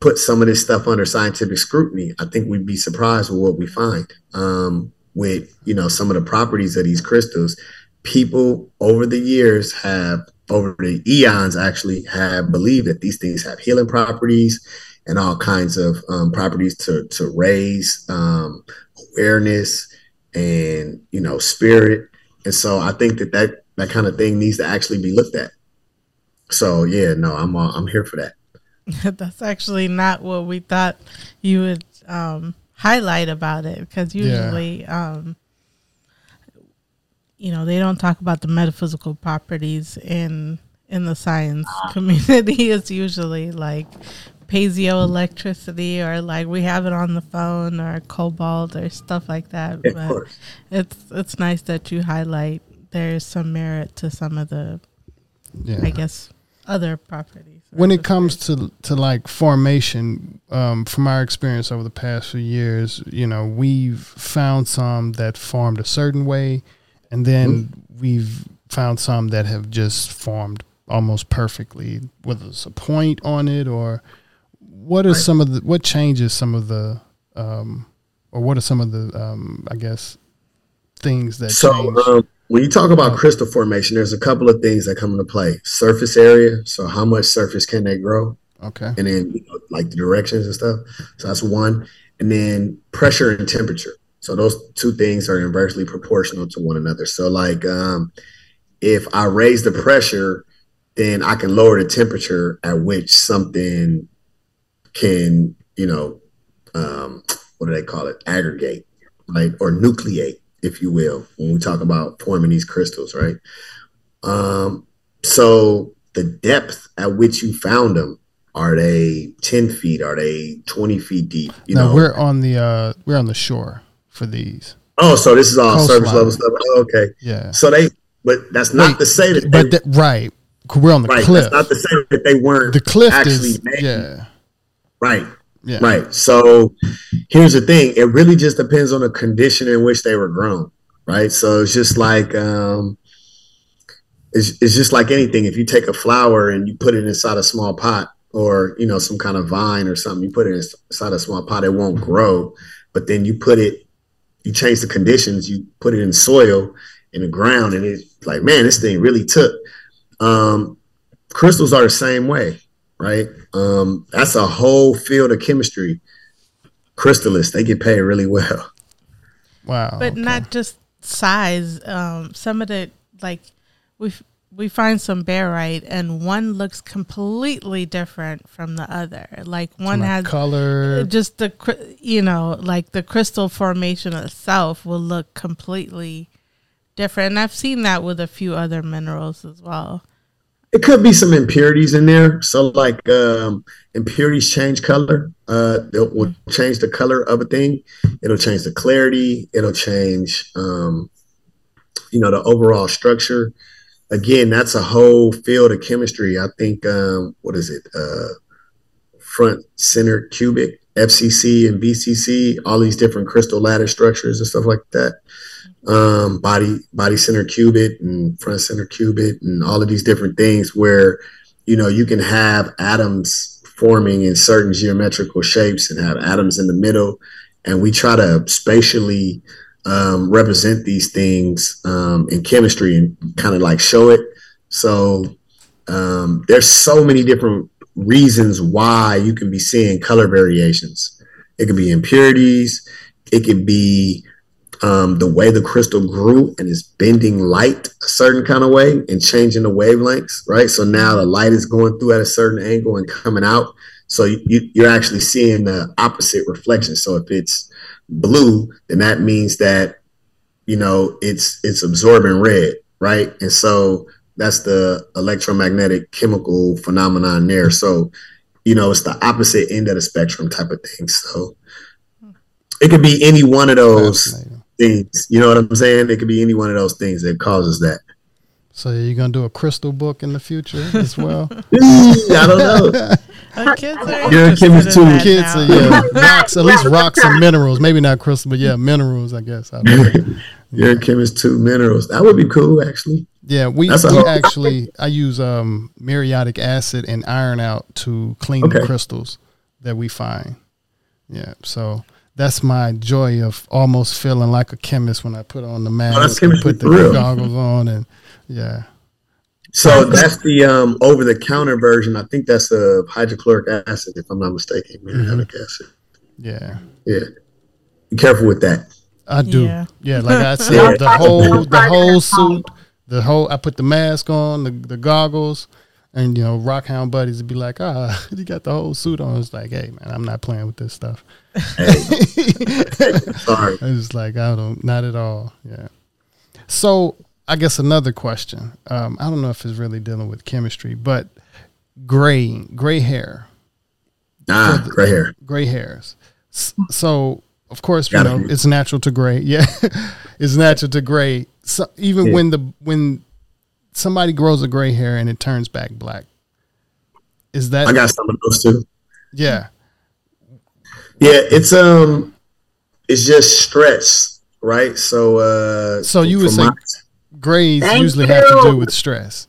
put some of this stuff under scientific scrutiny, I think we'd be surprised with what we find. Um, with you know some of the properties of these crystals, people over the years have over the eons actually have believed that these things have healing properties and all kinds of um, properties to to raise um, awareness and you know spirit. And so I think that that that kind of thing needs to actually be looked at. So yeah, no, I'm uh, I'm here for that. (laughs) That's actually not what we thought you would um, highlight about it because usually, yeah. um, you know, they don't talk about the metaphysical properties in in the science ah. community. (laughs) It's usually like piezoelectricity or like we have it on the phone or cobalt or stuff like that. Of but it's it's nice that you highlight there's some merit to some of the, yeah. I guess, other properties when it comes to to like formation, um, from our experience over the past few years, you know, we've found some that formed a certain way, and then mm-hmm. we've found some that have just formed almost perfectly. Whether it's a point on it or what are right. some of the what changes some of the um, or what are some of the um, I guess things that so, change? When you talk about crystal formation, there's a couple of things that come into play. Surface area, so how much surface can they grow? Okay. And then you know, like the directions and stuff. So that's one. And then pressure and temperature. So those two things are inversely proportional to one another. So like um, if I raise the pressure, then I can lower the temperature at which something can, you know, um, what do they call it? Aggregate, right? Or nucleate if you will, when we talk about forming these crystals, right? Um, so the depth at which you found them, are they 10 feet? Are they 20 feet deep? You no, know, we're on the uh we're on the shore for these. Oh, so this is all Coast surface line. level stuff. Oh, okay. Yeah. So they but that's not Wait, to say that but they, right. We're on the right, cliff. That's not to say that they weren't the cliff actually is, made. Yeah. Right. Yeah. Right. So here's the thing. It really just depends on the condition in which they were grown. Right. So it's just like um it's, it's just like anything. If you take a flower and you put it inside a small pot or, you know, some kind of vine or something, you put it inside a small pot, it won't grow. But then you put it, you change the conditions, you put it in soil in the ground, and it's like, man, this thing really took. Um, crystals are the same way right? Um, that's a whole field of chemistry. Crystallists, they get paid really well. Wow. But okay. not just size. Um, some of the like we we find some barite and one looks completely different from the other. Like one has color, just the you know, like the crystal formation itself will look completely different. And I've seen that with a few other minerals as well. It could be some impurities in there. So like um, impurities change color. Uh, it will change the color of a thing. It'll change the clarity. It'll change, um, you know, the overall structure. Again, that's a whole field of chemistry. I think um, what is it? Uh, front center cubic, FCC and BCC, all these different crystal lattice structures and stuff like that um, body body center cubic and front center cubic and all of these different things where you know you can have atoms forming in certain geometrical shapes and have atoms in the middle and we try to spatially um, represent these things um, in chemistry and kind of like show it so Um, there's so many different reasons why you can be seeing color variations. It could be impurities. It could be um, the way the crystal grew and is bending light a certain kind of way and changing the wavelengths, right? So now the light is going through at a certain angle and coming out. So you, you're actually seeing the opposite reflection. So if it's blue, then that means that you know it's it's absorbing red, right? And so that's the electromagnetic chemical phenomenon there. So you know it's the opposite end of the spectrum type of thing. So it could be any one of those things. You know what I'm saying? It could be any one of those things that causes that. So you're gonna do a crystal book in the future as well? (laughs) I don't know. You're a chemist too. Kids, are, yeah, (laughs) rocks, at least rocks and minerals. Maybe not crystal, but yeah, minerals. I guess. I (laughs) You're a chemist too. Minerals. That would be cool, actually. Yeah, we, we actually I use um muriatic acid and iron out to clean okay. the crystals that we find. Yeah, so that's my joy of almost feeling like a chemist when I put on the mask oh, and put the goggles on and yeah. So that's the um, over the counter version. I think that's a hydrochloric acid, if I'm not mistaken. Muriatic mm-hmm. acid. Yeah. Yeah. Be careful with that. I do. Yeah, yeah like I (laughs) said, the whole the whole suit, the whole I put the mask on, the, the goggles, and you know, Rockhound buddies would be like, ah, (laughs) you got the whole suit on. It's like, hey man, I'm not playing with this stuff. Hey. Sorry. (laughs) It's like I don't not at all. Yeah. So I guess another question. Um, I don't know if it's really dealing with chemistry, but gray gray hair. Ah, the, gray hair. Gray hairs. So of course, you know, it's natural to gray. (laughs) Yeah. it's natural to gray. So even yeah. when the when somebody grows a gray hair and it turns back black. Is that I got some of those too. Yeah. Yeah, it's um it's just stress, right? So uh So you would say my, grays usually you. have to do with stress.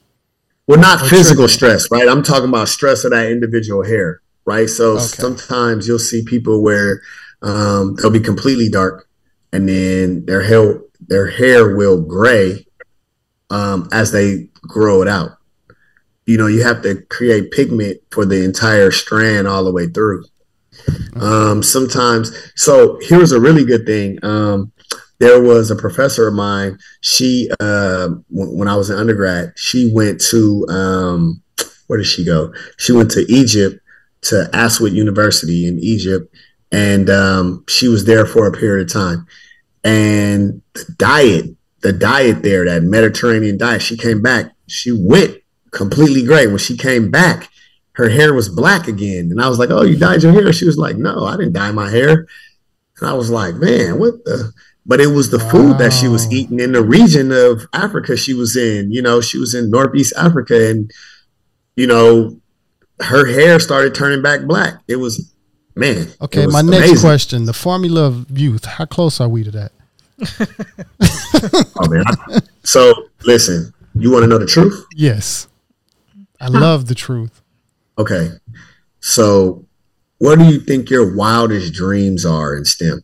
Well, not physical stress, right? I'm talking about stress of that individual hair, right? So okay. sometimes you'll see people where um, they'll be completely dark, and then their hair their hair will gray um, as they grow it out. You know, you have to create pigment for the entire strand all the way through. Um, sometimes, so here's a really good thing. Um, there was a professor of mine. She, uh, w- when I was in undergrad, she went to um, where did she go? She went to Egypt to Aswan University in Egypt, and um, she was there for a period of time. And the diet the diet there, that Mediterranean diet. She came back. She went completely gray. When she came back, her hair was black again. And I was like, Oh, you dyed your hair? She was like, No, I didn't dye my hair. And I was like, Man, what the? But it was the wow. food that she was eating in the region of Africa she was in. You know, she was in Northeast Africa and, you know, her hair started turning back black. It was, man. Okay, was my amazing. next question the formula of youth, how close are we to that? (laughs) oh man! So listen, you want to know the truth? Yes, I love the truth. Okay, so what do you think your wildest dreams are in STEM?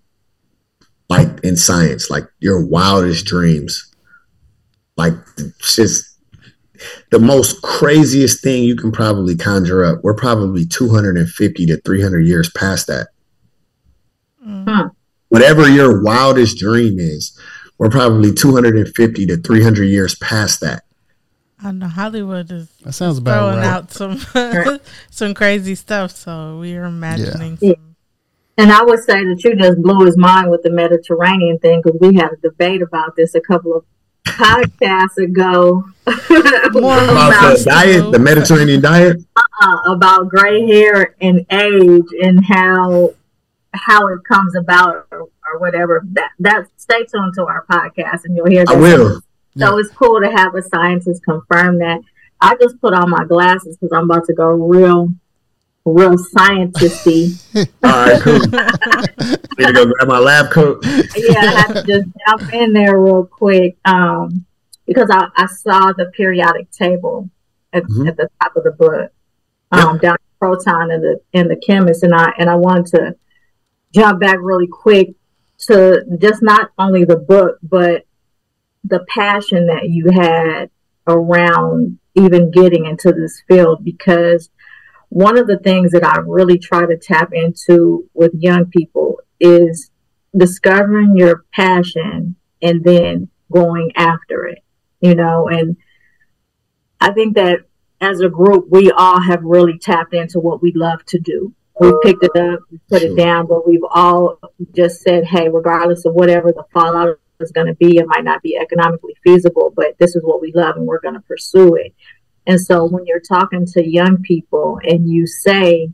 Like in science, like your wildest dreams, like just the most craziest thing you can probably conjure up. We're probably 250 to 300 years past that. Mm whatever your wildest dream is, we're probably 250 to 300 years past that. I know Hollywood is that sounds about throwing right. out some (laughs) some crazy stuff. So we are imagining yeah. some. And I would say that you just blew his mind with the Mediterranean thing because we had a debate about this a couple of podcasts ago. (laughs) about the diet, the Mediterranean diet, uh, about gray hair and age and how how it comes about or, or whatever. That that stay tuned to our podcast and you'll hear. That. I will. So it's cool to have a scientist confirm that. I just put on my glasses because I'm about to go real, real scientisty. (laughs) All right, cool. (laughs) Need to go grab my lab coat. yeah, I have to just jump in there real quick um, because I, I saw the periodic table at, mm-hmm. at the top of the book um, yep. down proton in the in the chemist, and I and I wanted to jump back really quick to just not only the book, but the passion that you had around even getting into this field because one of the things that I really try to tap into with young people is discovering your passion and then going after it, you know, and I think that as a group, we all have really tapped into what we love to do. We picked it up, we put sure. it down, but we've all just said, hey, regardless of whatever the fallout is going to be, it might not be economically feasible, but this is what we love and we're going to pursue it. And so when you're talking to young people and you say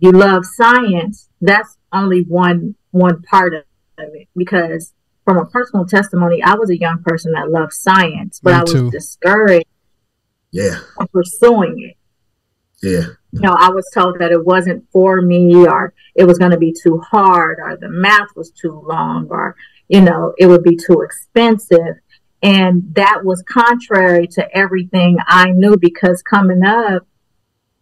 you love science, that's only one one part of it because from a personal testimony, I was a young person that loved science, but Me I was too. discouraged yeah pursuing it. Yeah. You know, I was told that it wasn't for me or it was going to be too hard or the math was too long or you know, it would be too expensive. And that was contrary to everything I knew because coming up,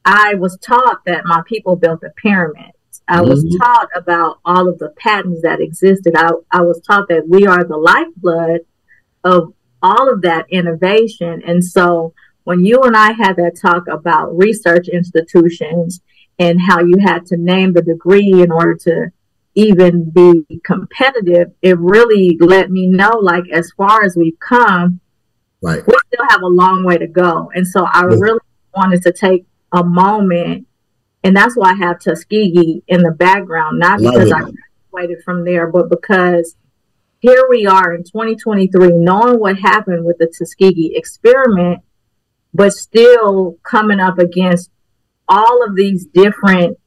I was taught that my people built the pyramids. I was mm-hmm. taught about all of the patents that existed. I, I was taught that we are the lifeblood of all of that innovation. And so when you and I had that talk about research institutions and how you had to name the degree in order to even be competitive, it really let me know, like, as far as we've come, right. we still have a long way to go. And so I really wanted to take a moment, and that's why I have Tuskegee in the background, not because I graduated from there, but because here we are in 2023, knowing what happened with the Tuskegee experiment, but still coming up against all of these different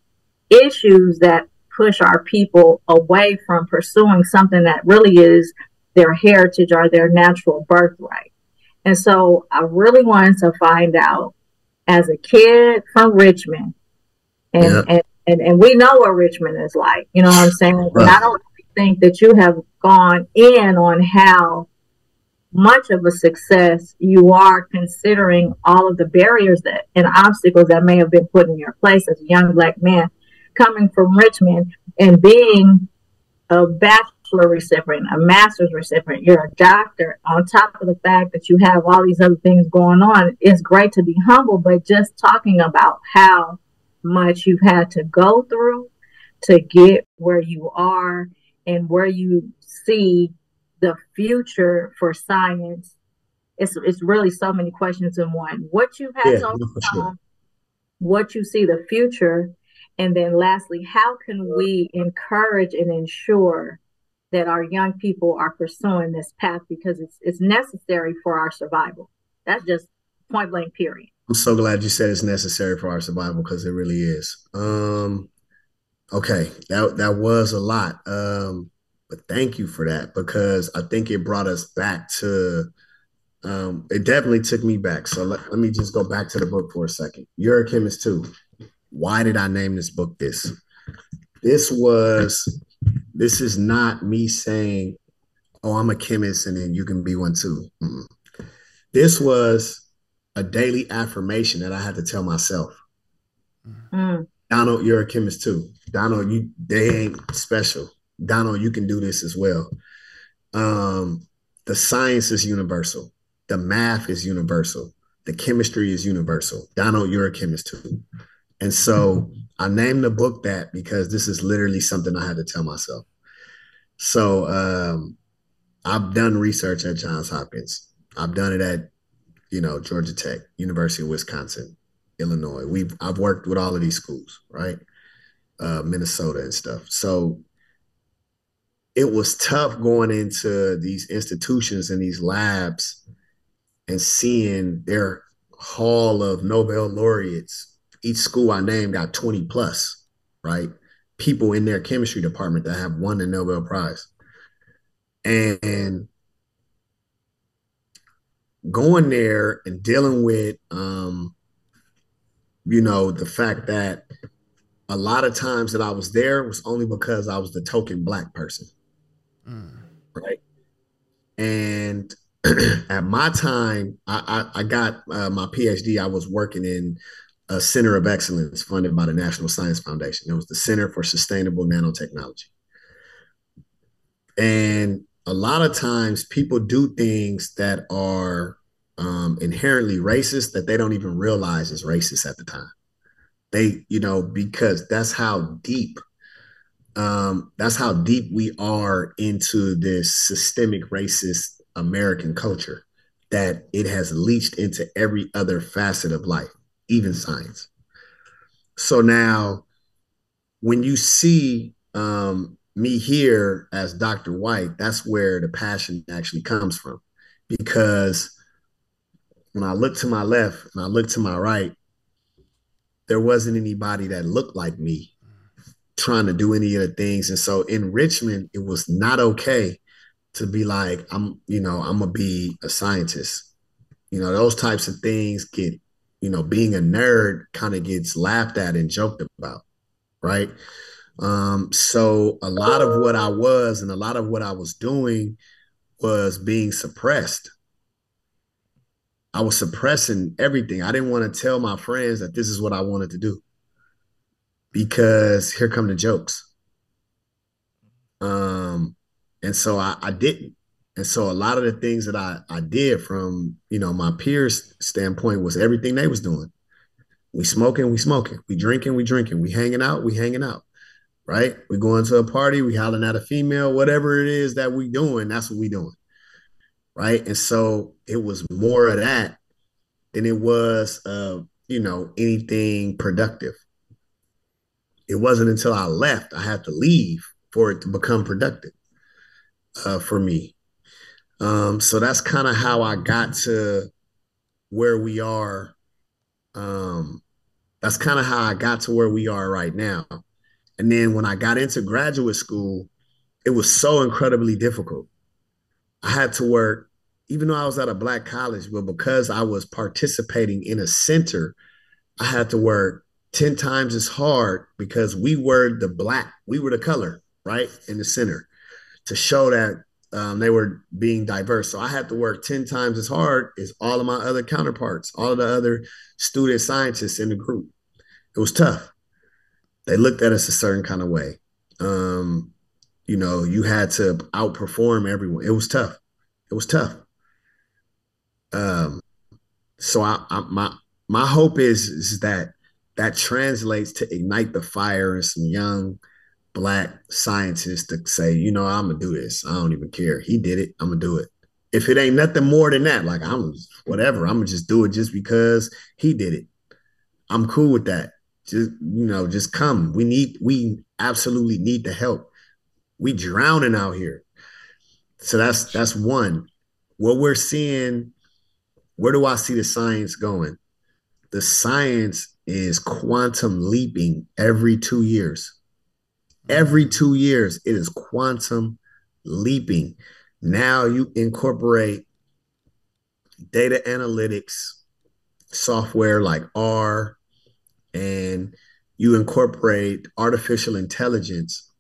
issues that push our people away from pursuing something that really is their heritage or their natural birthright. And so I really wanted to find out as a kid from Richmond, and, yeah. and, and, and, we know what Richmond is like, you know what I'm saying? Right. And I don't think that you have gone in on how much of a success you are considering all of the barriers that and obstacles that may have been put in your place as a young black man coming from Richmond and being a bachelor recipient, a master's recipient, you're a doctor, on top of the fact that you have all these other things going on, it's great to be humble, but just talking about how much you've had to go through to get where you are and where you see the future for science. It's, it's really so many questions in one. What you've had yeah, overcome, sure. what you see the future, and then lastly, how can we encourage and ensure that our young people are pursuing this path because it's it's necessary for our survival. That's just point blank period. I'm so glad you said it's necessary for our survival because it really is. Um okay, that that was a lot. Um but thank you for that because I think it brought us back to um, it definitely took me back. So let, let me just go back to the book for a second. You're a chemist too why did I name this book this? This was, this is not me saying, oh, I'm a chemist and then you can be one too. mm This was a daily affirmation that I had to tell myself. Mm. Donald, you're a chemist too. Donald, you they ain't special. Donald, you can do this as well. Um, the science is universal. The math is universal. The chemistry is universal. Donald, you're a chemist too. And so I named the book that because this is literally something I had to tell myself. So um, I've done research at Johns Hopkins. I've done it at, you know, Georgia Tech, University of Wisconsin, Illinois. We've I've worked with all of these schools, right? Uh, Minnesota and stuff. So it was tough going into these institutions and these labs and seeing their hall of Nobel laureates each school I named got 20 plus, right? People in their chemistry department that have won the Nobel Prize. And going there and dealing with um, you know, the fact that a lot of times that I was there was only because I was the token black person. Mm. Right. And (clears throat) at my time, I, I, I got uh, my PhD. I was working in a center of excellence funded by the National Science Foundation. It was the Center for Sustainable Nanotechnology. And a lot of times people do things that are um, inherently racist that they don't even realize is racist at the time. They, you know, because that's how deep, um, that's how deep we are into this systemic racist American culture that it has leached into every other facet of life, even science. So now, when you see um, me here as Dr. White, that's where the passion actually comes from. Because when I look to my left and I look to my right, there wasn't anybody that looked like me trying to do any of the things. And so in Richmond, it was not okay to be like, I'm, you know, I'm gonna be a scientist. You know, those types of things get, you know, being a nerd kind of gets laughed at and joked about, right? Um, so a lot of what I was and a lot of what I was doing was being suppressed. I was suppressing everything. I didn't want to tell my friends that this is what I wanted to do because here come the jokes. Um, and so I, I didn't. And so a lot of the things that I, I did from, you know, my peers standpoint was everything they was doing. We smoking, we smoking, we drinking, we drinking, we hanging out, we hanging out right? We going to a party, we hollering at a female, whatever it is that we doing, that's what we doing. Right. And so it was more of that than it was uh, you know, anything productive. It wasn't until I left, I had to leave for it to become productive uh, for me. Um, so that's kind of how I got to where we are. Um, that's kind of how I got to where we are right now. And then when I got into graduate school, it was so incredibly difficult. I had to work, even though I was at a black college, but because I was participating in a center, I had to work 10 times as hard because we were the black, we were the color, right, in the center to show that um, they were being diverse. So I had to work 10 times as hard as all of my other counterparts, all of the other student scientists in the group. It was tough they looked at us a certain kind of way. Um, you know, you had to outperform everyone. It was tough. It was tough. Um, so I, I my my hope is is that that translates to ignite the fire in some young black scientists to say, you know, I'm gonna do this. I don't even care. He did it. I'm gonna do it. If it ain't nothing more than that, like I'm whatever, I'm gonna just do it just because he did it. I'm cool with that just you know just come we need we absolutely need the help we drowning out here so that's that's one what we're seeing where do i see the science going the science is quantum leaping every two years. Every two years it is quantum leaping. Now you incorporate data analytics software like r and you incorporate artificial intelligence,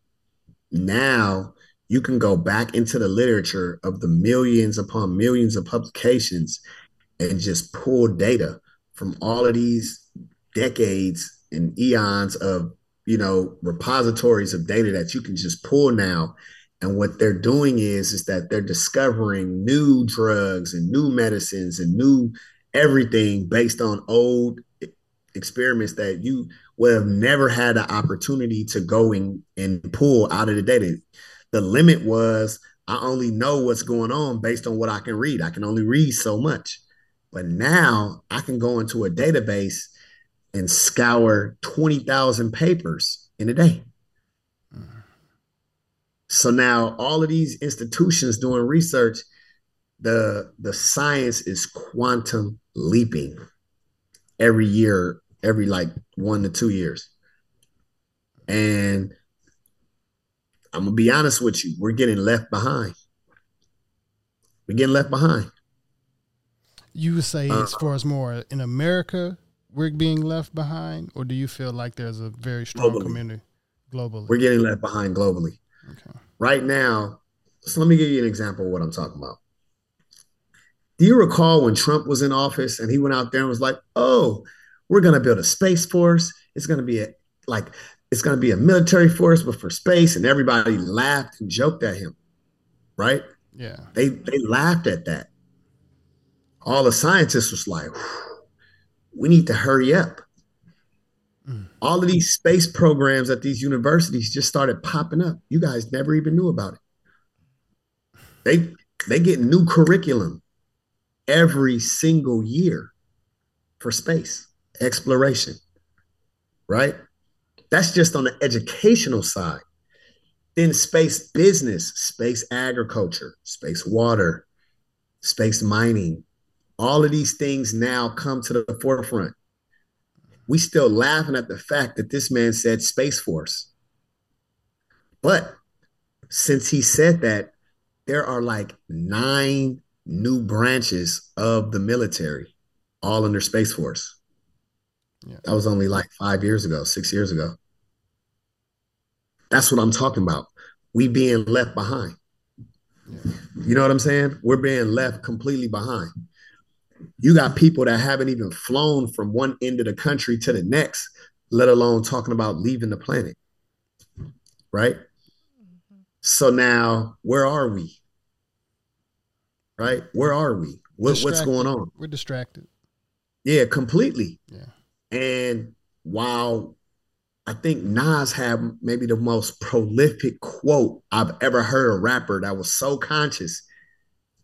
now you can go back into the literature of the millions upon millions of publications and just pull data from all of these decades and eons of you know repositories of data that you can just pull now and what they're doing is is that they're discovering new drugs and new medicines and new everything based on old experiments that you would have never had the opportunity to go and, and pull out of the data. The limit was I only know what's going on based on what I can read. I can only read so much. But now I can go into a database and scour 20,000 papers in a day. Mm. So now all of these institutions doing research, the the science is quantum leaping every year every like one to two years. And I'm gonna be honest with you, we're getting left behind. We're getting left behind. You would say as uh-huh. far as more in America, we're being left behind, or do you feel like there's a very strong globally. community globally? We're getting left behind globally. Okay. Right now, so let me give you an example of what I'm talking about. Do you recall when Trump was in office and he went out there and was like, "Oh, we're going to build a space force. It's going to be a like it's going to be a military force, but for space. And everybody laughed and joked at him, right? Yeah. They they laughed at that. All the scientists was like, we need to hurry up. Mm. All of these space programs at these universities just started popping up. You guys never even knew about it. They they get new curriculum every single year for space exploration. Right? That's just on the educational side. Then space business, space agriculture, space water, space mining, all of these things now come to the forefront. We still laughing at the fact that this man said Space Force. But since he said that, there are like nine new branches of the military, all under Space Force. Yeah. That was only like five years ago, six years ago. That's what I'm talking about. We being left behind. Yeah. You know what I'm saying? We're being left completely behind you got people that haven't even flown from one end of the country to the next, let alone talking about leaving the planet. Right? So now, where are we? Right? Where are we? What, what's going on? We're distracted. Yeah, completely. Yeah. And while I think Nas had maybe the most prolific quote I've ever heard a rapper that was so conscious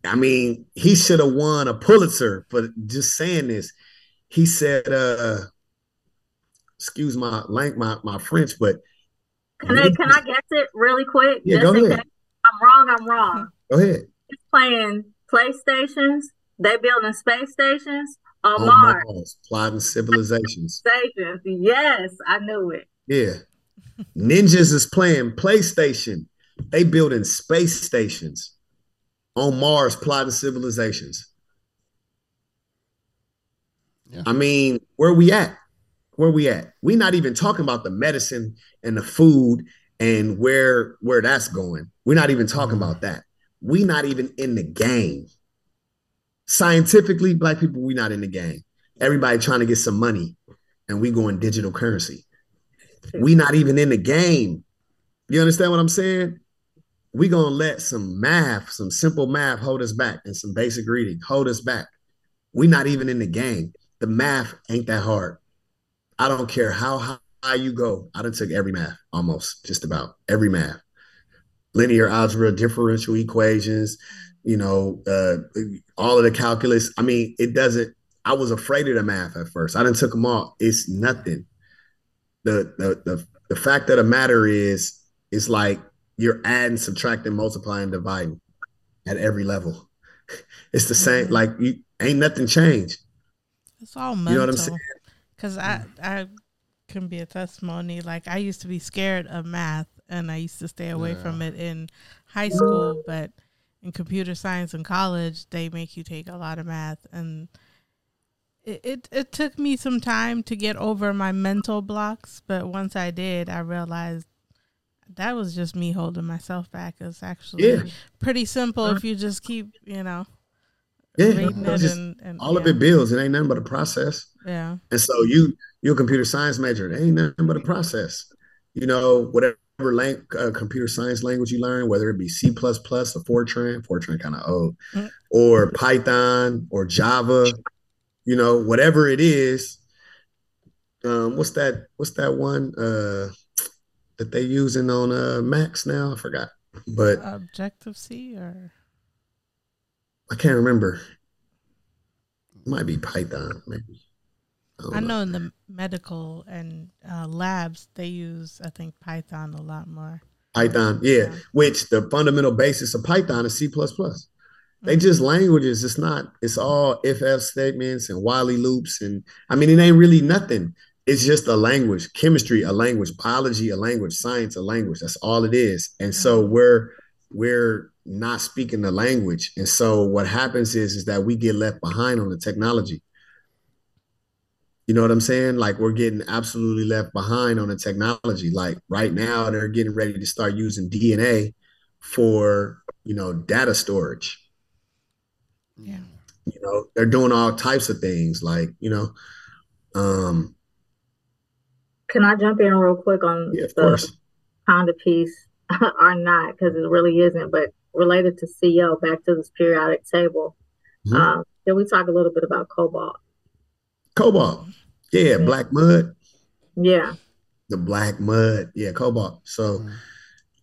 I mean, he should have won a Pulitzer for just saying this. He said, uh, excuse my language, my, my French, but can I can I guess it really quick? Yeah, go ahead. I'm wrong, I'm wrong. (laughs) Go ahead. He's playing PlayStations, they building space stations on, on Mars. Mars. Plotting civilizations. (laughs) Stations. Yes, I knew it. Yeah. Ninjas is playing PlayStation. They building space stations on Mars plotting civilizations. Yeah. I mean, where we at? Where we at? we not even talking about the medicine and the food and where where that's going. We're not even talking mm. about that. We not even in the game. Scientifically, black people, we not in the game. Everybody trying to get some money and we going digital currency. We not even in the game. You understand what I'm saying? We gonna let some math, some simple math hold us back and some basic reading hold us back. We're not even in the game. The math ain't that hard. I don't care how high you go. I done took every math, almost just about every math. Linear algebra, differential equations, you know, uh, all of the calculus. I mean, it doesn't. I was afraid of the math at first. I didn't took them all. It's nothing. The the the the fact of the matter is, it's like you're adding, subtracting, multiplying, dividing at every level. (laughs) It's the same. Mm-hmm. Like you ain't nothing changed. It's all mental. You know what I'm saying? Because I I can be a testimony. Like I used to be scared of math, and I used to stay away yeah. from it in high school. But in computer science in college, they make you take a lot of math, and it, it, it took me some time to get over my mental blocks. But once I did, I realized that was just me holding myself back. It's actually yeah. pretty simple if you just keep, you know, yeah, and, and, all yeah. of it builds. It ain't nothing but a process. Yeah. And so you you're a computer science major. It ain't nothing but a process. You know, whatever lang- uh, computer science language you learn, whether it be C plus plus or Fortran, Fortran kind of old, mm-hmm. or Python or Java, you know, whatever it is. Um, what's that? What's that one? Uh, that they using on uh Macs now. I forgot, but Objective C or I can't remember. It might be Python, maybe. I, I know. know. in the medical and uh, labs they use I think Python a lot more. Python, yeah, yeah. Which the fundamental basis of Python is C plus plus. They mm-hmm. just languages. It's not. It's all if else statements and while loops, and I mean it ain't really nothing it's just a language chemistry a language biology a language science a language. That's all it is. And so mm-hmm. we're we're not speaking the language. And so what happens is is that we get left behind on the technology. You know what i'm saying? Like we're getting absolutely left behind on the technology. Like right now they're getting ready to start using dna for you know data storage. Yeah. You know they're doing all types of things. Like you know um can I jump in real quick on yeah, the Honda piece (laughs) or not? Because it really isn't, but related to CO, back to this periodic table. Mm-hmm. Um, Can we talk a little bit about cobalt? Cobalt. Yeah, black mud. Yeah. The black mud. Yeah, cobalt. So mm.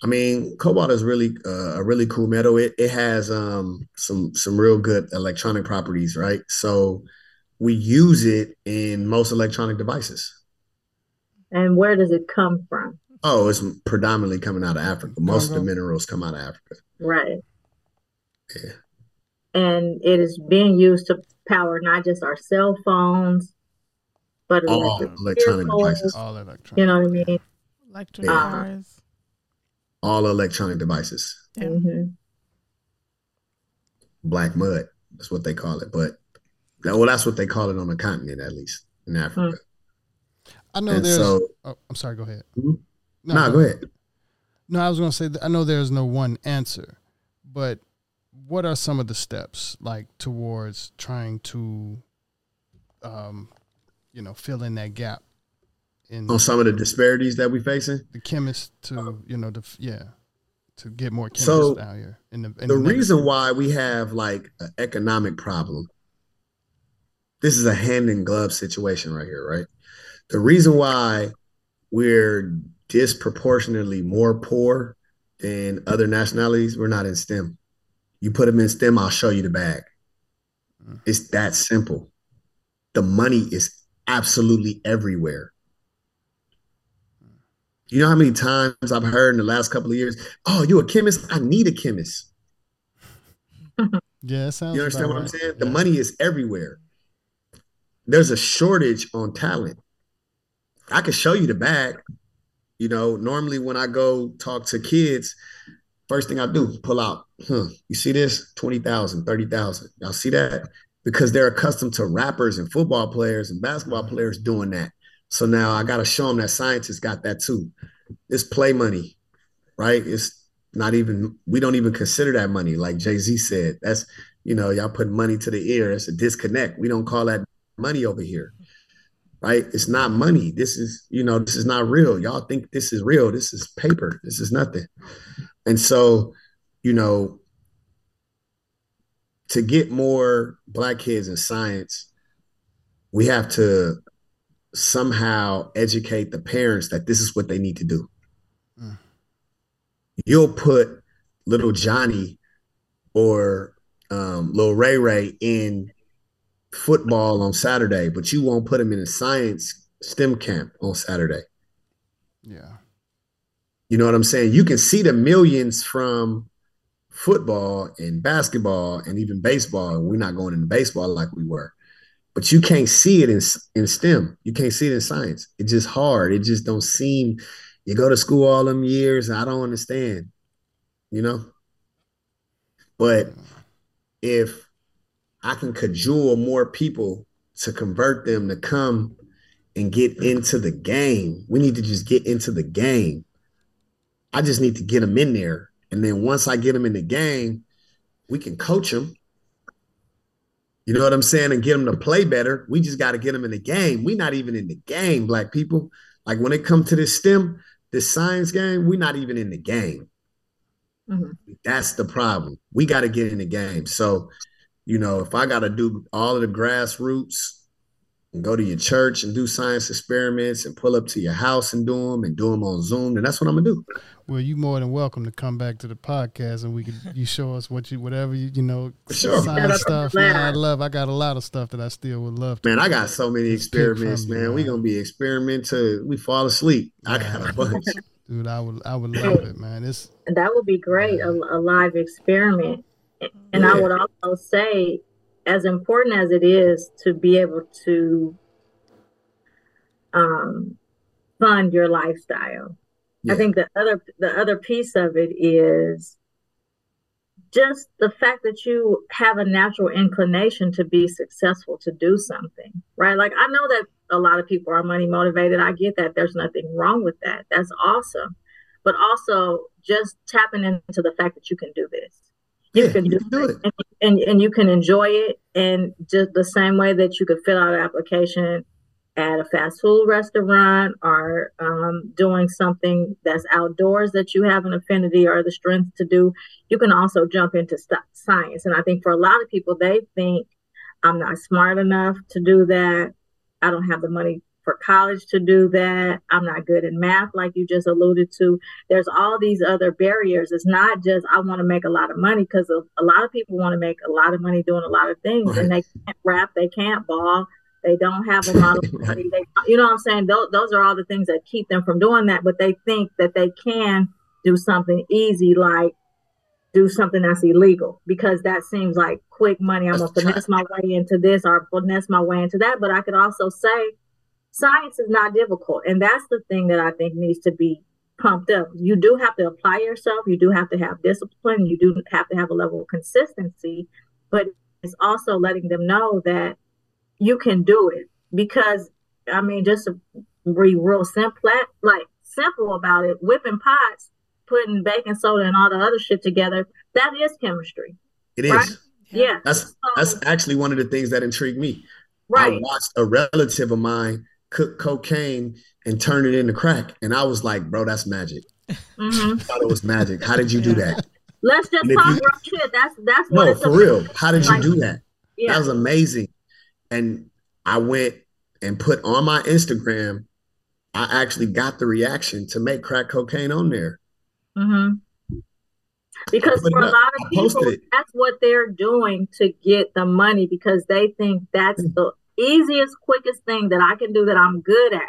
I mean, cobalt is really uh, a really cool metal. It it has um some some real good electronic properties, right? So we use it in most electronic devices. And where does it come from? Oh, it's predominantly coming out of Africa. Most of the minerals come out of Africa. Right. Yeah. And it is being used to power not just our cell phones, but all electronic devices. All electronic. You know what I mean? Electric yeah. cars. All electronic devices. Yeah. Mm-hmm. Black mud. That's what they call it. But well, that's what they call it on the continent, at least in Africa. I know and there's. So, oh, I'm sorry. Go ahead. Mm-hmm. No, nah, go ahead. No, I was going to say I know there's no one answer, but what are some of the steps like towards trying to, um, you know, fill in that gap? In on some of the disparities that we're facing, the chemists to you know the yeah to get more chemists so out here. In the, in the, the reason why we have like an economic problem, this is a hand in glove situation right here, right? The reason why we're disproportionately more poor than other nationalities, we're not in STEM. You put them in STEM, I'll show you the bag. Mm. It's that simple. The money is absolutely everywhere. You know how many times I've heard in the last couple of years, "Oh, you a chemist? I need a chemist." (laughs) yeah, sounds. You understand what right. I'm saying? Yeah. The money is everywhere. There's a shortage on talent. I can show you the bag. You know, normally when I go talk to kids, first thing I do pull out, huh, you see this? 20,000, 30,000. Y'all see that? Because they're accustomed to rappers and football players and basketball players doing that. So now I got to show them that scientists got that too. It's play money, right? It's not even, we don't even consider that money. Like Jay Z said, that's, you know, y'all put money to the ear. It's a disconnect. We don't call that money over here right? It's not money. This is, you know, this is not real. Y'all think this is real. This is paper. This is nothing. And so, you know, to get more black kids in science, we have to somehow educate the parents that this is what they need to do. Mm. You'll put little Johnny or um, little Ray Ray in football on Saturday, but you won't put them in a science STEM camp on Saturday. Yeah. You know what I'm saying? You can see the millions from football and basketball and even baseball. We're not going into baseball like we were, but you can't see it in in STEM. You can't see it in science. It's just hard. It just don't seem. You go to school all them years. I don't understand. You know. But if I can cajole more people to convert them to come and get into the game. We need to just get into the game. I just need to get them in there. And then once I get them in the game, we can coach them. You know what I'm saying? And get them to play better. We just got to get them in the game. We're not even in the game, black people. Like when it comes to this STEM, this science game, we're not even in the game. Mm-hmm. That's the problem. We got to get in the game. So you know, if I got to do all of the grassroots and go to your church and do science experiments and pull up to your house and do them and do them on Zoom, then that's what I'm gonna do. Well, you're more than welcome to come back to the podcast and we could you show us what you whatever you you know sure. science stuff. Man, I love. I got a lot of stuff that I still would love. to Man, I got so many experiments. Man, we gonna be experimental. We fall asleep. I got a (laughs) bunch. Dude, I would I would love it, man. It's that would be great. A, a live experiment and yeah. I would also say, as important as it is to be able to um, fund your lifestyle, yeah. I think the other the other piece of it is just the fact that you have a natural inclination to be successful to do something, right? Like I know that a lot of people are money motivated. I get that. There's nothing wrong with that. That's awesome. But also just tapping into the fact that you can do this you yeah, can you do, can do it, it. And, and you can enjoy it and just the same way that you could fill out an application at a fast food restaurant or um, doing something that's outdoors that you have an affinity or the strength to do you can also jump into st- science and i think for a lot of people they think I'm not smart enough to do that. I don't have the money for college to do that. I'm not good in math, like you just alluded to. There's all these other barriers. It's not just I want to make a lot of money because a lot of people want to make a lot of money doing a lot of things, right. and they can't rap, they can't ball, they don't have a lot of money. They, you know what I'm saying? Those, those are all the things that keep them from doing that. But they think that they can do something easy, like do something that's illegal, because that seems like quick money. I'm gonna finesse my way into this or finesse my way into that. But I could also say science is not difficult. And that's the thing that I think needs to be pumped up. You do have to apply yourself, you do have to have discipline, you do have to have a level of consistency, but it's also letting them know that you can do it. Because I mean, just to be real simple, like simple about it, whipping pots, putting baking soda and all the other shit together, that is chemistry. It right? is. Yeah. That's that's actually one of the things that intrigued me. Right. I watched a relative of mine cook cocaine and turn it into crack. And I was like, bro, that's magic. Mm-hmm. I thought it was magic. How did you do that? (laughs) Let's just talk you, real shit. That's that's no for real. How did you do that? Yeah. That was amazing. And I went and put on my Instagram. I actually got the reaction to make crack cocaine on there. Mm-hmm. Because for a lot of people, that's what they're doing to get the money because they think that's mm. the easiest, quickest thing that I can do that I'm good at.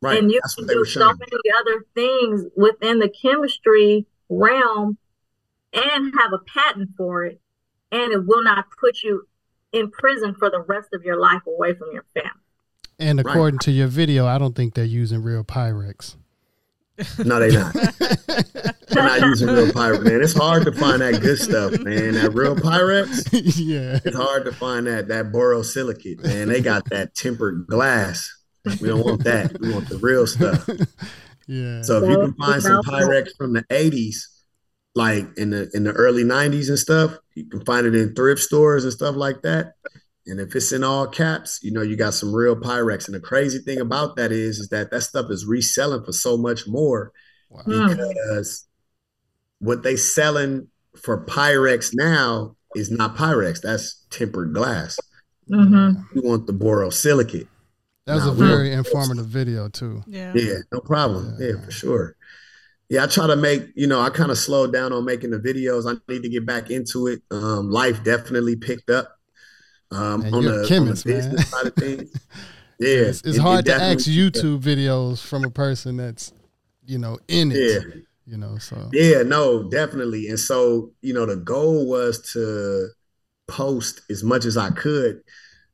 Right. And you That's can do so many other things within the chemistry realm and have a patent for it, and it will not put you in prison for the rest of your life away from your family. And according right. to your video, I don't think they're using real Pyrex. No, they not. (laughs) They're not using real Pyrex, man. It's hard to find that good stuff, man. That real Pyrex. yeah. It's hard to find that that borosilicate, man. They got that tempered glass. We don't want that. We want the real stuff. (laughs) Yeah. So if you can find some Pyrex from the 80s, like in the in the early 90s and stuff, you can find it in thrift stores and stuff like that. And if it's in all caps, you know, you got some real Pyrex. And the crazy thing about that is, is that that stuff is reselling for so much more wow. because what they selling for Pyrex now is not Pyrex. That's tempered glass. Mm-hmm. You want the borosilicate. That was a very informative video too. Yeah. Yeah, no problem. Yeah. yeah, for sure. Yeah, I try to make, you know, I kind of slowed down on making the videos. I need to get back into it. Um, life definitely picked up um, on, the, chemist, on the business man. side of things. (laughs) Yeah, it's, it's it, hard it to ask YouTube videos from a person that's you know in it. Yeah. You know, so yeah, no, definitely. And so, you know, the goal was to post as much as I could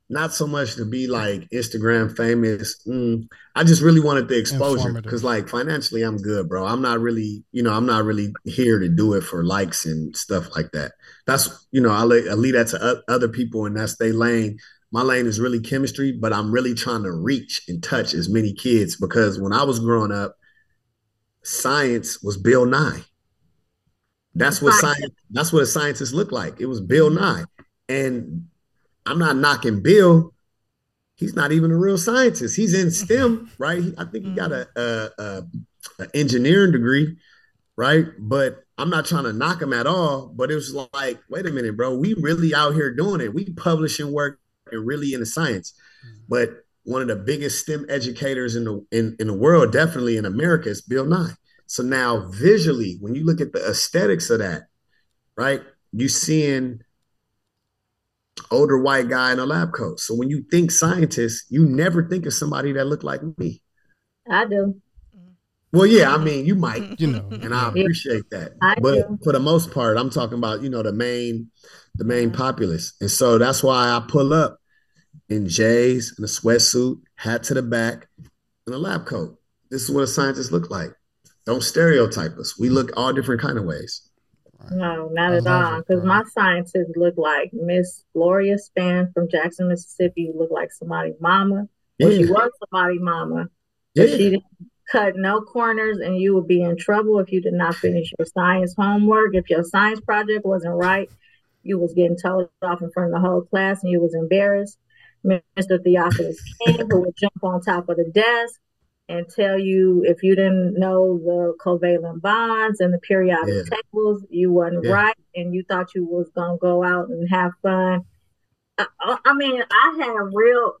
not so much to be like Instagram famous. Mm, I just really wanted the exposure because, like, financially, I'm good, bro. I'm not really, you know, I'm not really here to do it for likes and stuff like that. That's, you know, I, I leave that to other people, and that's their lane. My lane is really chemistry, but I'm really trying to reach and touch as many kids because when I was growing up, science was Bill Nye. That's what science. That's what a scientist looked like. It was Bill mm-hmm. Nye, and I'm not knocking Bill. He's not even a real scientist. He's in mm-hmm. STEM, right? I think he got mm-hmm. a, a, a, a engineering degree, right? But I'm not trying to knock him at all. But it was like, wait a minute, bro. We really out here doing it. We publishing work and really in the science. Mm-hmm. But one of the biggest STEM educators in the in, in the world, definitely in America, is Bill Nye. So now visually, when you look at the aesthetics of that, right? You seeing older white guy in a lab coat. So when you think scientist, you never think of somebody that looked like me. I do. Well, yeah, I mean, you might, you know, and I appreciate that. I but do. for the most part, I'm talking about, you know, the main, the main populace. And so that's why I pull up in J's and a sweatsuit, hat to the back, and a lab coat. This is what a scientist look like. Don't stereotype us. We look all different kind of ways. No, not I at all. Because my scientists look like Miss Gloria Span from Jackson, Mississippi, look like somebody mama. Yeah. Well, she was somebody mama, but yeah. she didn't cut no corners, and you would be in trouble if you did not finish your science homework. If your science project wasn't right, you was getting told off in front of the whole class, and you was embarrassed. Mr. Theophilus King, who would jump on top of the desk and tell you if you didn't know the covalent bonds and the periodic yeah. tables, you wasn't yeah. right, and you thought you was gonna go out and have fun. uh, I mean, I have real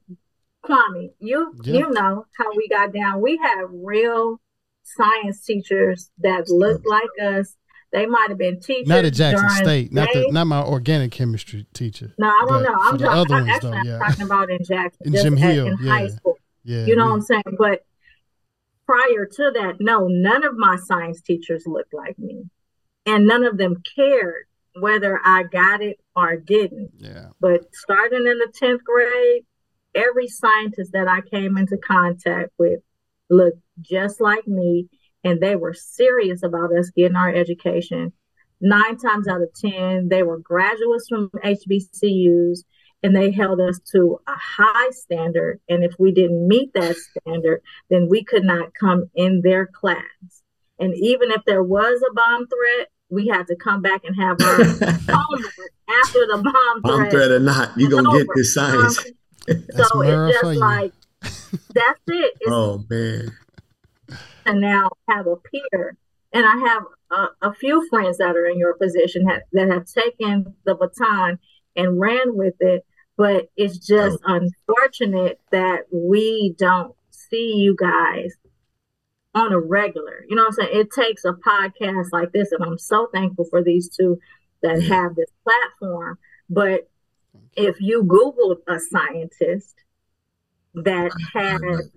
Kwame. You yeah. you know how we got down. We had real science teachers that look like us. They might have been teachers. Not at Jackson State. Not the, not my organic chemistry teacher. No, I don't know. I'm, talking, I'm, actually, though, yeah. I'm talking about in Jackson. In Jim Hill, in yeah. high school. Yeah, you know we, what I'm saying? But prior to that, no, none of my science teachers looked like me. And none of them cared whether I got it or didn't. Yeah. But starting in the 10th grade, every scientist that I came into contact with looked just like me and they were serious about us getting our education. Nine times out of 10, they were graduates from HBCUs and they held us to a high standard. And if we didn't meet that standard, then we could not come in their class. And even if there was a bomb threat, we had to come back and have our (laughs) homework after the bomb, bomb threat. threat or not, you're gonna get this science. Um, so it's just like that's it. It's, oh man. And now have a peer. And I have a, a few friends that are in your position have, that have taken the baton and ran with it. But it's just oh. unfortunate that we don't see you guys on a regular. You know what I'm saying? It takes a podcast like this, and I'm so thankful for these two that have this platform. But if you Google a scientist that has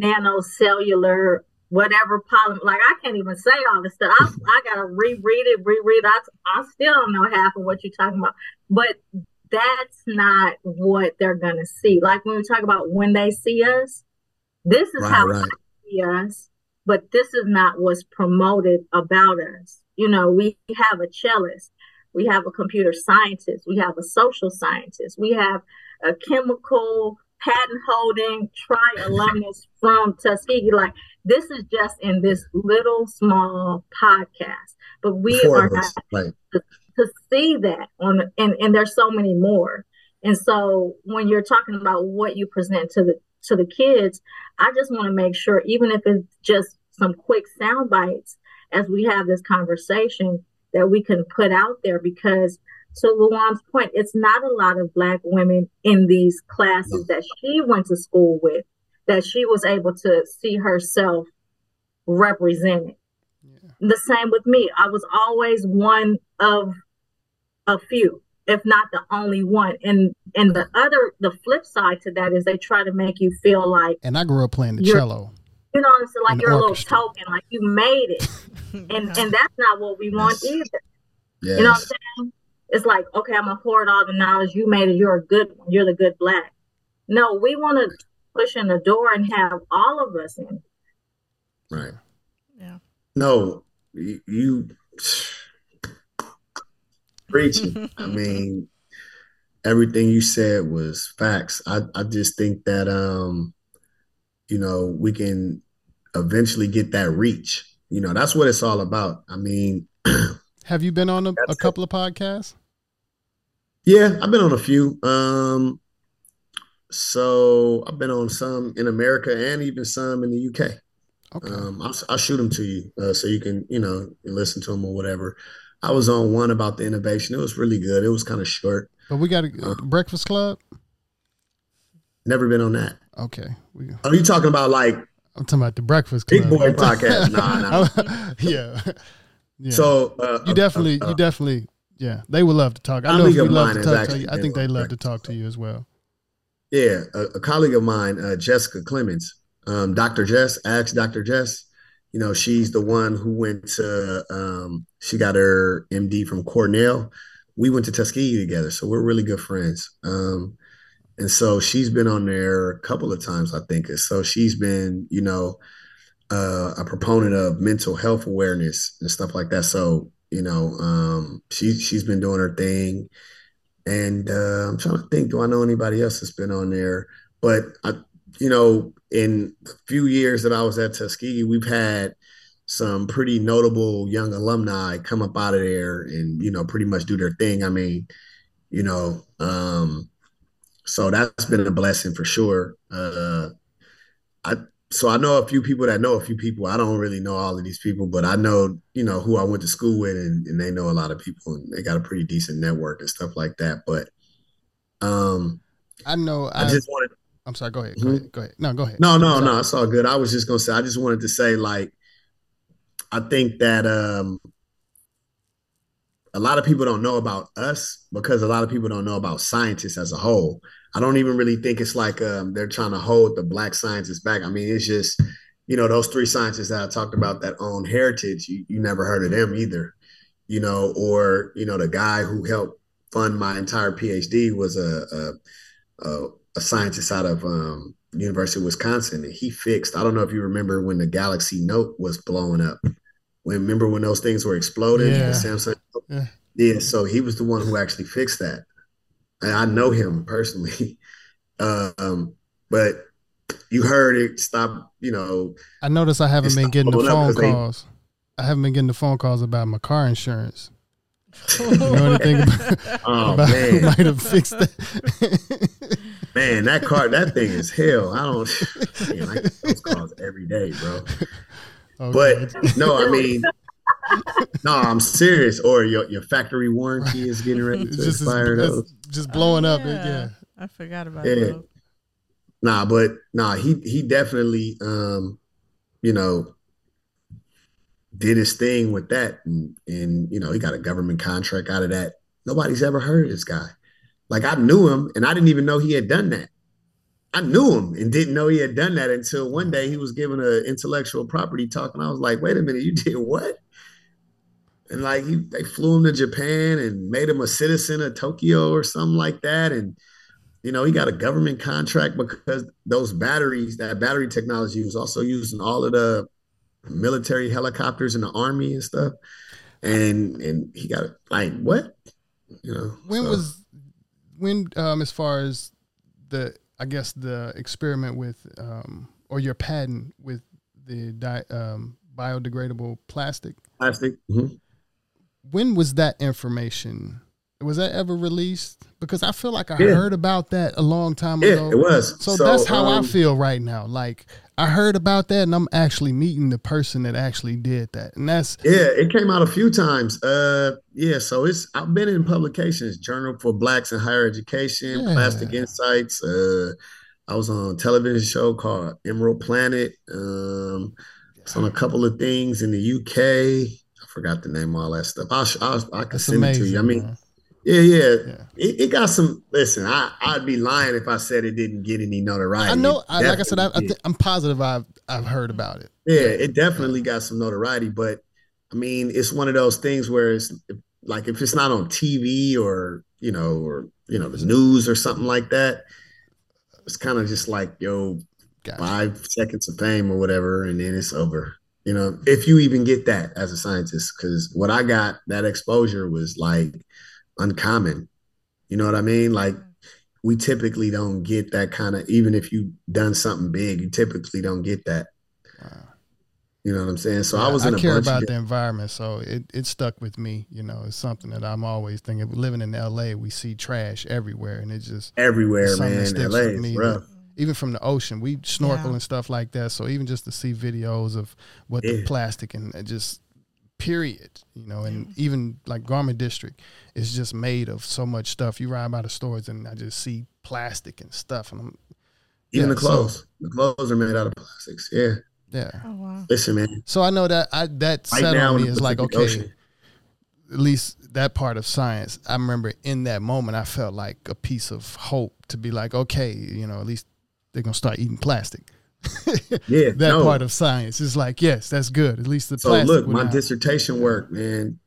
nanocellular whatever polymer, like I can't even say all this stuff. I, I gotta reread it, reread. I I still don't know half of what you're talking about, but that's not what they're gonna see. Like when we talk about when they see us, this is right, how right. they see us, but this is not what's promoted about us. You know, we have a cellist we have a computer scientist, we have a social scientist, we have a chemical patent holding tri alumnus (laughs) from Tuskegee. Like this is just in this little small podcast, but we Four are not right. to, to, see that on, and and there's so many more. And so when you're talking about what you present to the to the kids, I just want to make sure, even if it's just some quick sound bites, as we have this conversation, that we can put out there because to Luan's point, it's not a lot of black women in these classes that she went to school with that she was able to see herself represented. Yeah. The same with me. I was always one of a few, if not the only one. And and the other the flip side to that is they try to make you feel like And I grew up playing the cello. You know, it's like you're orchestra. a little token, like you made it. (laughs) and and that's not what we want yes. either. Yes. You know what I'm saying? It's like, okay, I'm gonna hoard all the knowledge you made it. You're a good one. You're the good black. No, we want to push in the door and have all of us in. Right. Yeah. No, you, you preaching. (laughs) I mean, everything you said was facts. I, I just think that um, you know, we can eventually get that reach you know, that's what it's all about. I mean, (clears throat) have you been on a, a couple it. of podcasts? Yeah, I've been on a few. Um, so I've been on some in America and even some in the UK. Okay. Um, I'll, I'll shoot them to you uh, so you can, you know, listen to them or whatever. I was on one about the innovation. It was really good. It was kind of short. But we got a uh, Breakfast Club. Never been on that. Okay. We, Are you talking about like I'm talking about the Breakfast Club. Big Boy Podcast. (laughs) nah, nah. (laughs) yeah. yeah. So uh, you definitely, uh, you definitely, yeah, they would love to talk. I know if we love to talk to you, I think they love to talk to you as well. Yeah, a, a colleague of mine, uh, Jessica Clemons, um, Dr. Jess, ask Dr. Jess. You know, she's the one who went to, um, she got her MD from Cornell. We went to Tuskegee together, so we're really good friends. Um, and so she's been on there a couple of times, I think. So she's been, you know, uh, a proponent of mental health awareness and stuff like that. So, you know, um, she she's been doing her thing. And uh, I'm trying to think, do I know anybody else that's been on there? But I, you know, in a few years that I was at Tuskegee, we've had some pretty notable young alumni come up out of there and, you know, pretty much do their thing. I mean, you know, um, so that's been a blessing for sure. Uh, I so I know a few people that know a few people. I don't really know all of these people, but I know you know who I went to school with, and, and they know a lot of people, and they got a pretty decent network and stuff like that. But Um, I know. I, I just wanted. I'm sorry. Go ahead. Go mm-hmm. ahead. Go ahead. No, go ahead. No, no, no. It's all good. I was just gonna say. I just wanted to say, like, I think that um, a lot of people don't know about us because a lot of people don't know about scientists as a whole. I don't even really think it's like um, they're trying to hold the black scientists back. I mean, it's just, you know, those three scientists that I talked about that own heritage, you, you never heard of them either, you know, or, you know, the guy who helped fund my entire PhD was a, a, a, a scientist out of um, University of Wisconsin. And he fixed, I don't know if you remember when the Galaxy Note was blowing up. When, remember when those things were exploding? Yeah. Samsung. Yeah. yeah. So he was the one who actually fixed that. I know him personally. (laughs) um, but you heard it stop, you know. I noticed I haven't been getting the phone calls. They, I haven't been getting the phone calls about my car insurance. (laughs) you know anything about, (laughs) oh, about man. who might have fixed that? man, that car, that thing is hell. I don't man, I get those calls every day, bro. Okay. But no, I (laughs) mean, no, I'm serious. Or your, your factory warranty is getting ready to just expire. Those. Just blowing oh, up. Yeah. yeah. I forgot about yeah. Those. Nah, but nah, he he definitely um, you know, did his thing with that and and you know, he got a government contract out of that. Nobody's ever heard of this guy. Like I knew him and I didn't even know he had done that. I knew him and didn't know he had done that until one day he was giving an intellectual property talk, and I was like, "Wait a minute, you did what?" and like he, they flew him to Japan and made him a citizen of Tokyo or something like that. And you know, he got a government contract because those batteries, that battery technology was also used in all of the military helicopters in the army and stuff. And and he got like what? You know. When so. was when um as far as the I guess the experiment with um or your patent with the di- um biodegradable plastic? Plastic. Mm-hmm when was that information? Was that ever released? Because I feel like I yeah. heard about that a long time yeah, ago. it was. So, so that's how um, I feel right now. Like I heard about that, and I'm actually meeting the person that actually did that, and that's yeah. It came out a few times. Uh, yeah. So it's I've been in publications, Journal for Blacks in Higher Education, yeah. Plastic Insights. Uh, I was on a television show called Emerald Planet. Um, it's on a couple of things in the UK I forgot the name of all that stuff. I'll, I'll I can That's send amazing, it to you. I mean, yeah, yeah, yeah. It, it, got some. Listen, I I'd be lying if I said it didn't get any notoriety. I know, I, like I said, I, I am positive I've I've heard about it. Yeah, it definitely got some notoriety, but I mean, it's one of those things where it's like if it's not on TV or you know or you know the news or something like that, it's kind of just like yo, gotcha. five seconds of fame or whatever, and then it's over you know, if you even get that as a scientist, because what I got, that exposure was like uncommon. You know what I mean? Like mm-hmm. we typically don't get that kind of, even if you done something big, you typically don't get that. Wow. You know what I'm saying? So yeah, I was in I care about the environment, so it, it stuck with me. You know, it's something that I'm always thinking. Living in LA, we see trash everywhere, and it just everywhere, man. LA is rough even from the ocean. We snorkel yeah. and stuff like that. So even just to see videos of what yeah. the plastic and just period, you know, and yeah. even like Garment District is just made of so much stuff. You ride by the stores and I just see plastic and stuff, and I'm even the clothes. So, the clothes are made out of plastics. Yeah. Yeah. Oh, wow. Listen, man. So I know that I that right set on me is like okay. Ocean. At least that part of science, I remember in that moment, I felt like a piece of hope to be like, okay, you know, at least they're gonna start eating plastic. (laughs) yeah, that no. part of science is like, yes, that's good. At least the so plastic. look, my not. dissertation work, man.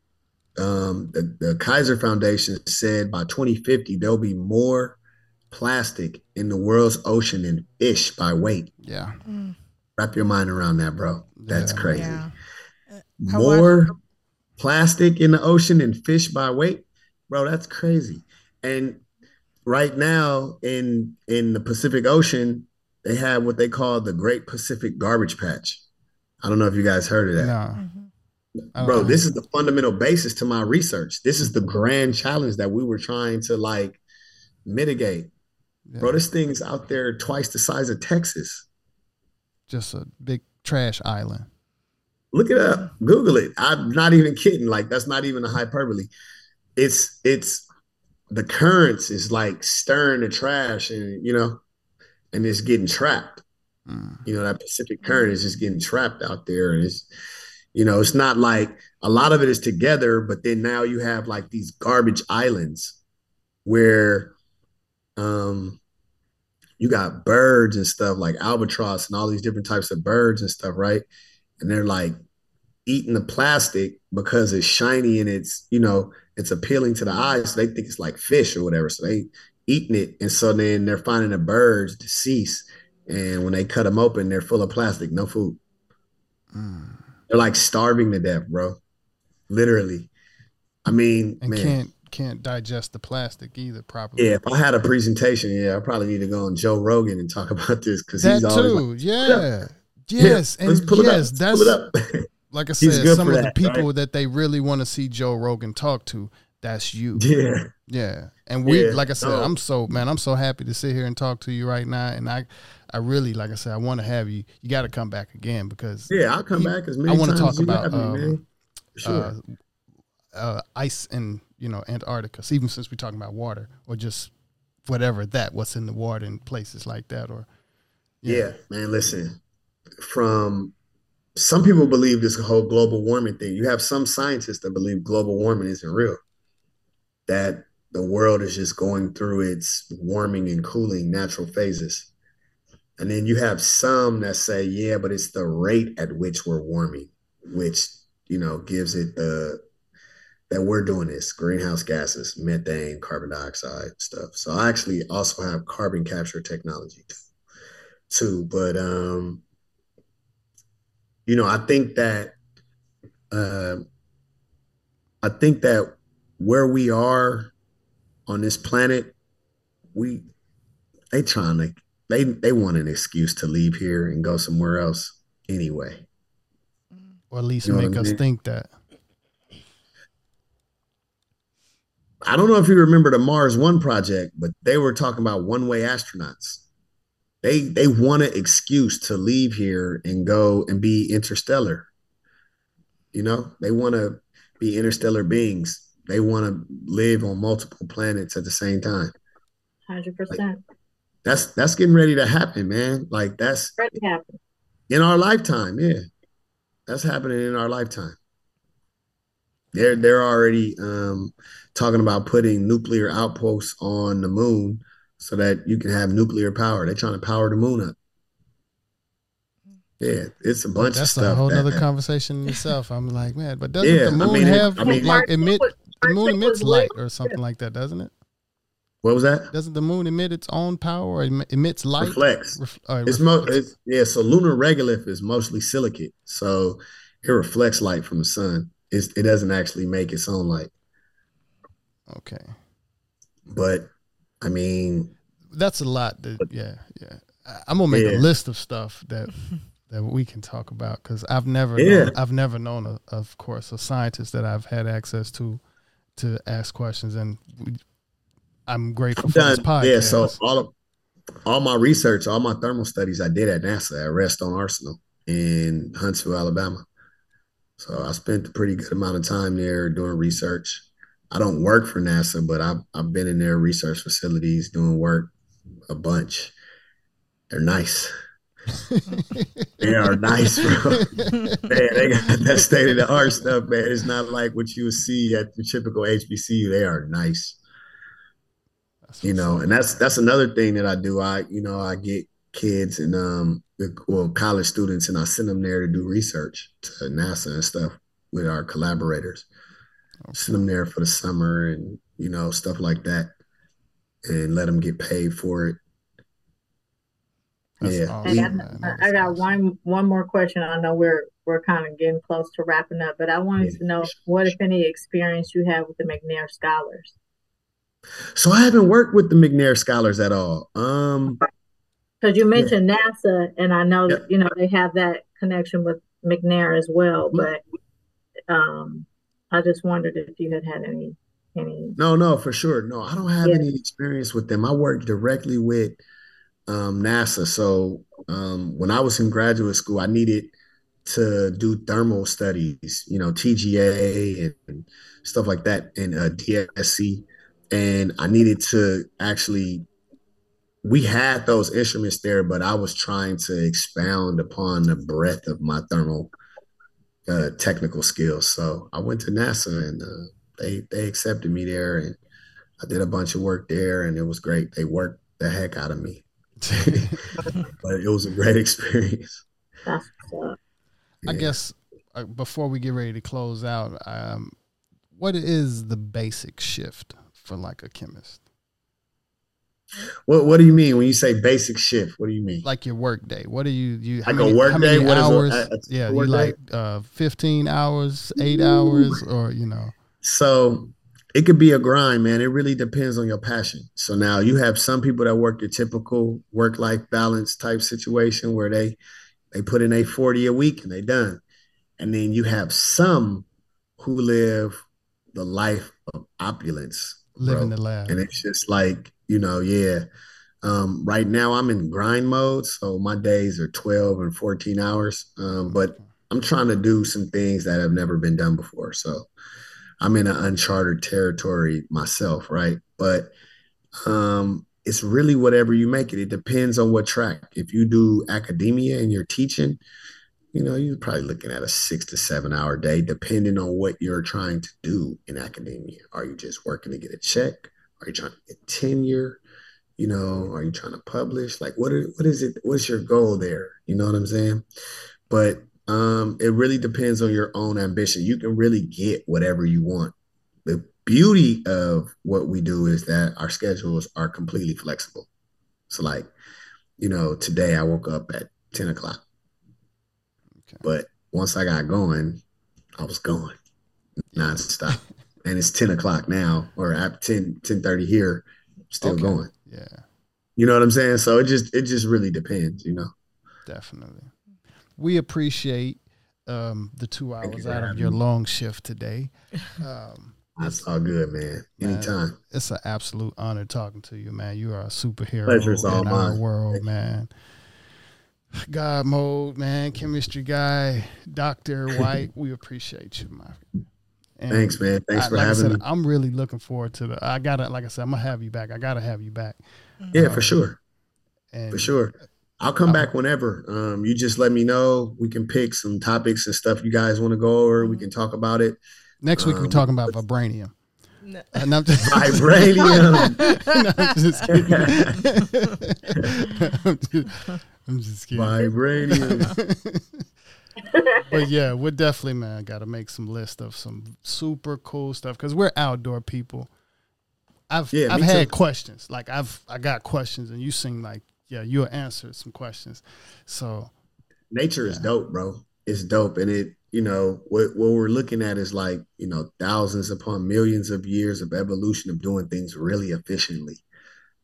Um, the, the Kaiser Foundation said by 2050 there'll be more plastic in the world's ocean than fish by weight. Yeah. Mm. Wrap your mind around that, bro. That's yeah. crazy. Yeah. Uh, more plastic in the ocean than fish by weight, bro. That's crazy. And right now in in the Pacific Ocean, they have what they call the Great Pacific Garbage Patch. I don't know if you guys heard of that. No. Mm-hmm. Bro, this is the fundamental basis to my research. This is the grand challenge that we were trying to like mitigate. Yeah. Bro, this thing is out there twice the size of Texas. Just a big trash island. Look it up. Google it. I'm not even kidding. Like that's not even a hyperbole. It's it's the currents is like stirring the trash and you know, and it's getting trapped. Mm. You know, that Pacific current is just getting trapped out there. And it's, you know, it's not like a lot of it is together, but then now you have like these garbage islands where um you got birds and stuff like albatross and all these different types of birds and stuff, right? And they're like eating the plastic because it's shiny and it's, you know, it's appealing to the eyes. So they think it's like fish or whatever. So they eating it. And so then they're finding the birds deceased. And when they cut them open, they're full of plastic, no food. Mm. They're like starving to death, bro. Literally. I mean, and man. can't can't digest the plastic either properly. Yeah, if I had a presentation, yeah, I probably need to go on Joe Rogan and talk (laughs) about this because he's always too. Like, yeah. Yes, yeah, and yes, that's (laughs) like I said, some of that, the people right? that they really want to see Joe Rogan talk to, that's you. Yeah. Yeah. And we yeah, like I said, no. I'm so man, I'm so happy to sit here and talk to you right now. And I I really, like I said, I want to have you. You got to come back again because yeah, I'll come you, back as many I want to talk about um, sure. uh, uh, ice in you know Antarctica. Even since we're talking about water or just whatever that what's in the water in places like that or yeah, yeah man. Listen, from some people believe this whole global warming thing. You have some scientists that believe global warming isn't real. That the world is just going through its warming and cooling natural phases. And then you have some that say, yeah, but it's the rate at which we're warming, which, you know, gives it the that we're doing this greenhouse gases, methane, carbon dioxide stuff. So I actually also have carbon capture technology too. But um, you know, I think that uh, I think that where we are on this planet, we they trying to they they want an excuse to leave here and go somewhere else anyway. Or at least you know make us mean? think that. I don't know if you remember the Mars One project, but they were talking about one way astronauts. They they want an excuse to leave here and go and be interstellar. You know, they want to be interstellar beings. They want to live on multiple planets at the same time. Hundred percent that's that's getting ready to happen, man. Like that's ready to happen. in our lifetime. Yeah, that's happening in our lifetime. They're they're already um, talking about putting nuclear outposts on the moon so that you can have nuclear power. They're trying to power the moon up. Yeah, it's a bunch that's of stuff. That's a whole other conversation in itself. I'm like, man, but doesn't yeah, the moon I mean, have I mean, like emit the moon emits light or something like that, doesn't it? What was that? Doesn't the moon emit its own power or emits light? Reflects. Ref, uh, it's, mo- it's yeah. So lunar regolith is mostly silicate, so it reflects light from the sun. It's, it doesn't actually make its own light. Okay. But I mean, that's a lot. That, yeah, yeah. I'm gonna make yeah. a list of stuff that (laughs) that we can talk about because I've never, yeah. known, I've never known, a, of course, a scientist that I've had access to to ask questions, and we, I'm grateful for this podcast. Yeah, so all of all my research, all my thermal studies I did at NASA at Redstone Arsenal in Huntsville, Alabama. So I spent a pretty good amount of time there doing research. I don't work for NASA, but I've I've been in their research facilities doing work a bunch. They're nice. They are nice, bro. man, they got that state of the art stuff, man. It's not like what you would see at the typical HBCU. They are nice you know, and that's that's another thing that I do. I you know I get kids and um well college students and I send them there to do research to NASA and stuff with our collaborators. Okay. Send them there for the summer and you know stuff like that, and let them get paid for it. That's yeah, awesome, I, I, got one one more question. I know we're we're kind of getting close to wrapping up, but I wanted yeah. to know what, if any, experience you have with the McNair Scholars. So I haven't worked with the McNair scholars at all. Um because you mentioned yeah. NASA and I know that you know they have that connection with McNair as well, but um I just wondered if you had had any any No, no, for sure. No, I don't have yeah. any experience with them. I work directly with um, NASA. So um, when I was in graduate school, I needed to do thermal studies, you know, TGA and, stuff like that, and uh, DSC and I needed to actually. We had those instruments there, but I was trying to expound upon the breadth of my thermal uh, technical skills. So I went to NASA, and uh, they they accepted me there, and I did a bunch of work there, and it was great. They worked the heck out of me, (laughs) but it was a great experience. I guess uh, before we get ready to close out, um, what is the basic shift for like a chemist? What What do you mean when you say basic shift? What do you mean? Like your work day. What do you you like many, a work day? What hours? A, a, yeah, you like uh, fifteen hours, eight Ooh. hours, or you know. So it could be a grind, man. It really depends on your passion. So now you have some people that work your typical work life balance type situation where they they put in a 40 a week and they done. And then you have some who live the life of opulence. Living bro. the life. And it's just like, you know, yeah. Um, right now I'm in grind mode. So my days are 12 and 14 hours. Um, but I'm trying to do some things that have never been done before. So I'm in an uncharted territory myself, right? But um, it's really whatever you make it. It depends on what track. If you do academia and you're teaching, you know, you're probably looking at a six to seven hour day, depending on what you're trying to do in academia. Are you just working to get a check? Are you trying to get tenure? You know, are you trying to publish? Like, what are, what is it? What's your goal there? You know what I'm saying? But um, it really depends on your own ambition. You can really get whatever you want. The beauty of what we do is that our schedules are completely flexible. So, like, you know, today I woke up at 10 o'clock. Okay. But once I got going, I was going nonstop. (laughs) and it's 10 o'clock now, or at 10, 10 30 here, still okay. going. Yeah. You know what I'm saying? So it just it just really depends, you know. Definitely we appreciate um, the two hours out of your long shift today. (laughs) Um, That's all good, man. Anytime. Man, it's an absolute honor talking to you, man. You are a superhero Pleasure's in our world, man. God mode, man, chemistry guy, Doctor (laughs) White. we appreciate you, man. And Thanks, man. Thanks I, for like having said, me. I'm really looking forward to the. I gotta, like I said, I'm gonna have you back. I gotta have you back. Yeah, um, for sure. And for sure. I'll come back whenever. Um, you just let me know. We can pick some topics and stuff you guys want to go over. We can talk about it. Next week um, we're talking about vibranium. No. And I'm just vibranium. (laughs) no, I'm just kidding. (laughs) I'm, just, I'm just kidding. Vibranium. (laughs) but yeah, we're definitely man got to make some list of some super cool stuff because we're outdoor people. I've yeah, I've had too. questions like I've I got questions and you seem like yeah, you'll answer some questions. So nature yeah. is dope, bro. It's dope. And it, you know, what what we're looking at is like, you know, thousands upon millions of years of evolution of doing things really efficiently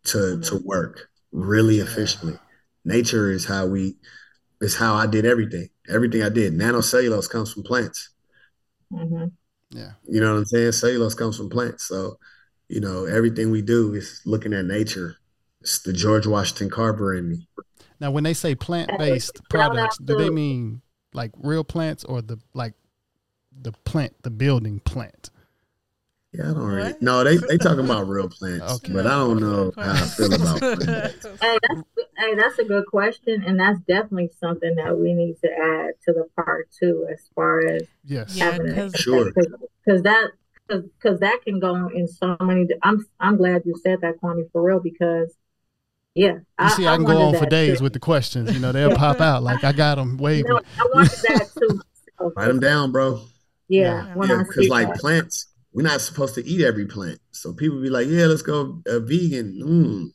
to mm-hmm. to work really yeah. efficiently. Nature is how we is how I did everything. Everything I did. Nanocellulose comes from plants. Mm-hmm. Yeah. You know what I'm saying? Cellulose comes from plants. So, you know, everything we do is looking at nature it's the George Washington Carver in me. Now, when they say plant based products, do they mean like real plants or the like the plant, the building plant? Yeah, I don't really. No, they they talking about real plants, (laughs) okay. but I don't know how I feel about (laughs) plants. Hey, that's hey, that's a good question, and that's definitely something that we need to add to the part two, as far as yes, yeah, sure, because that because that can go in so many. I'm I'm glad you said that, Kwame, for real, because yeah. You I, see, I, I can go on for days too. with the questions. You know, they'll pop out like I got them (laughs) waving. You know, I wanted that too. (laughs) Write them down, bro. Yeah, yeah. Because like that. plants, we're not supposed to eat every plant. So people be like, "Yeah, let's go uh, vegan." Mm.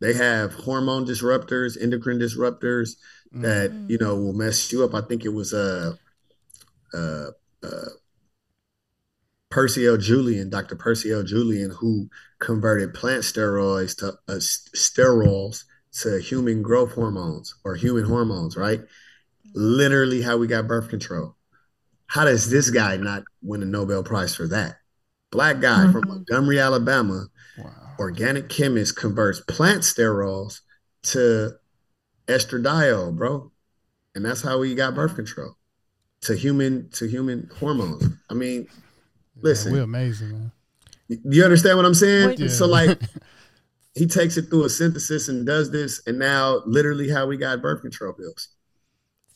They have hormone disruptors, endocrine disruptors mm. that you know will mess you up. I think it was a. Uh, uh, uh, Percy L. Julian, Dr. Percy L. Julian, who converted plant steroids to uh, sterols to human growth hormones or human hormones, right? Literally, how we got birth control. How does this guy not win a Nobel Prize for that? Black guy mm-hmm. from Montgomery, Alabama, wow. organic chemist converts plant sterols to estradiol, bro, and that's how we got birth control to human to human hormones. I mean, Listen, we're amazing, man. You understand what I'm saying? Yeah. So like (laughs) he takes it through a synthesis and does this, and now literally how we got birth control pills.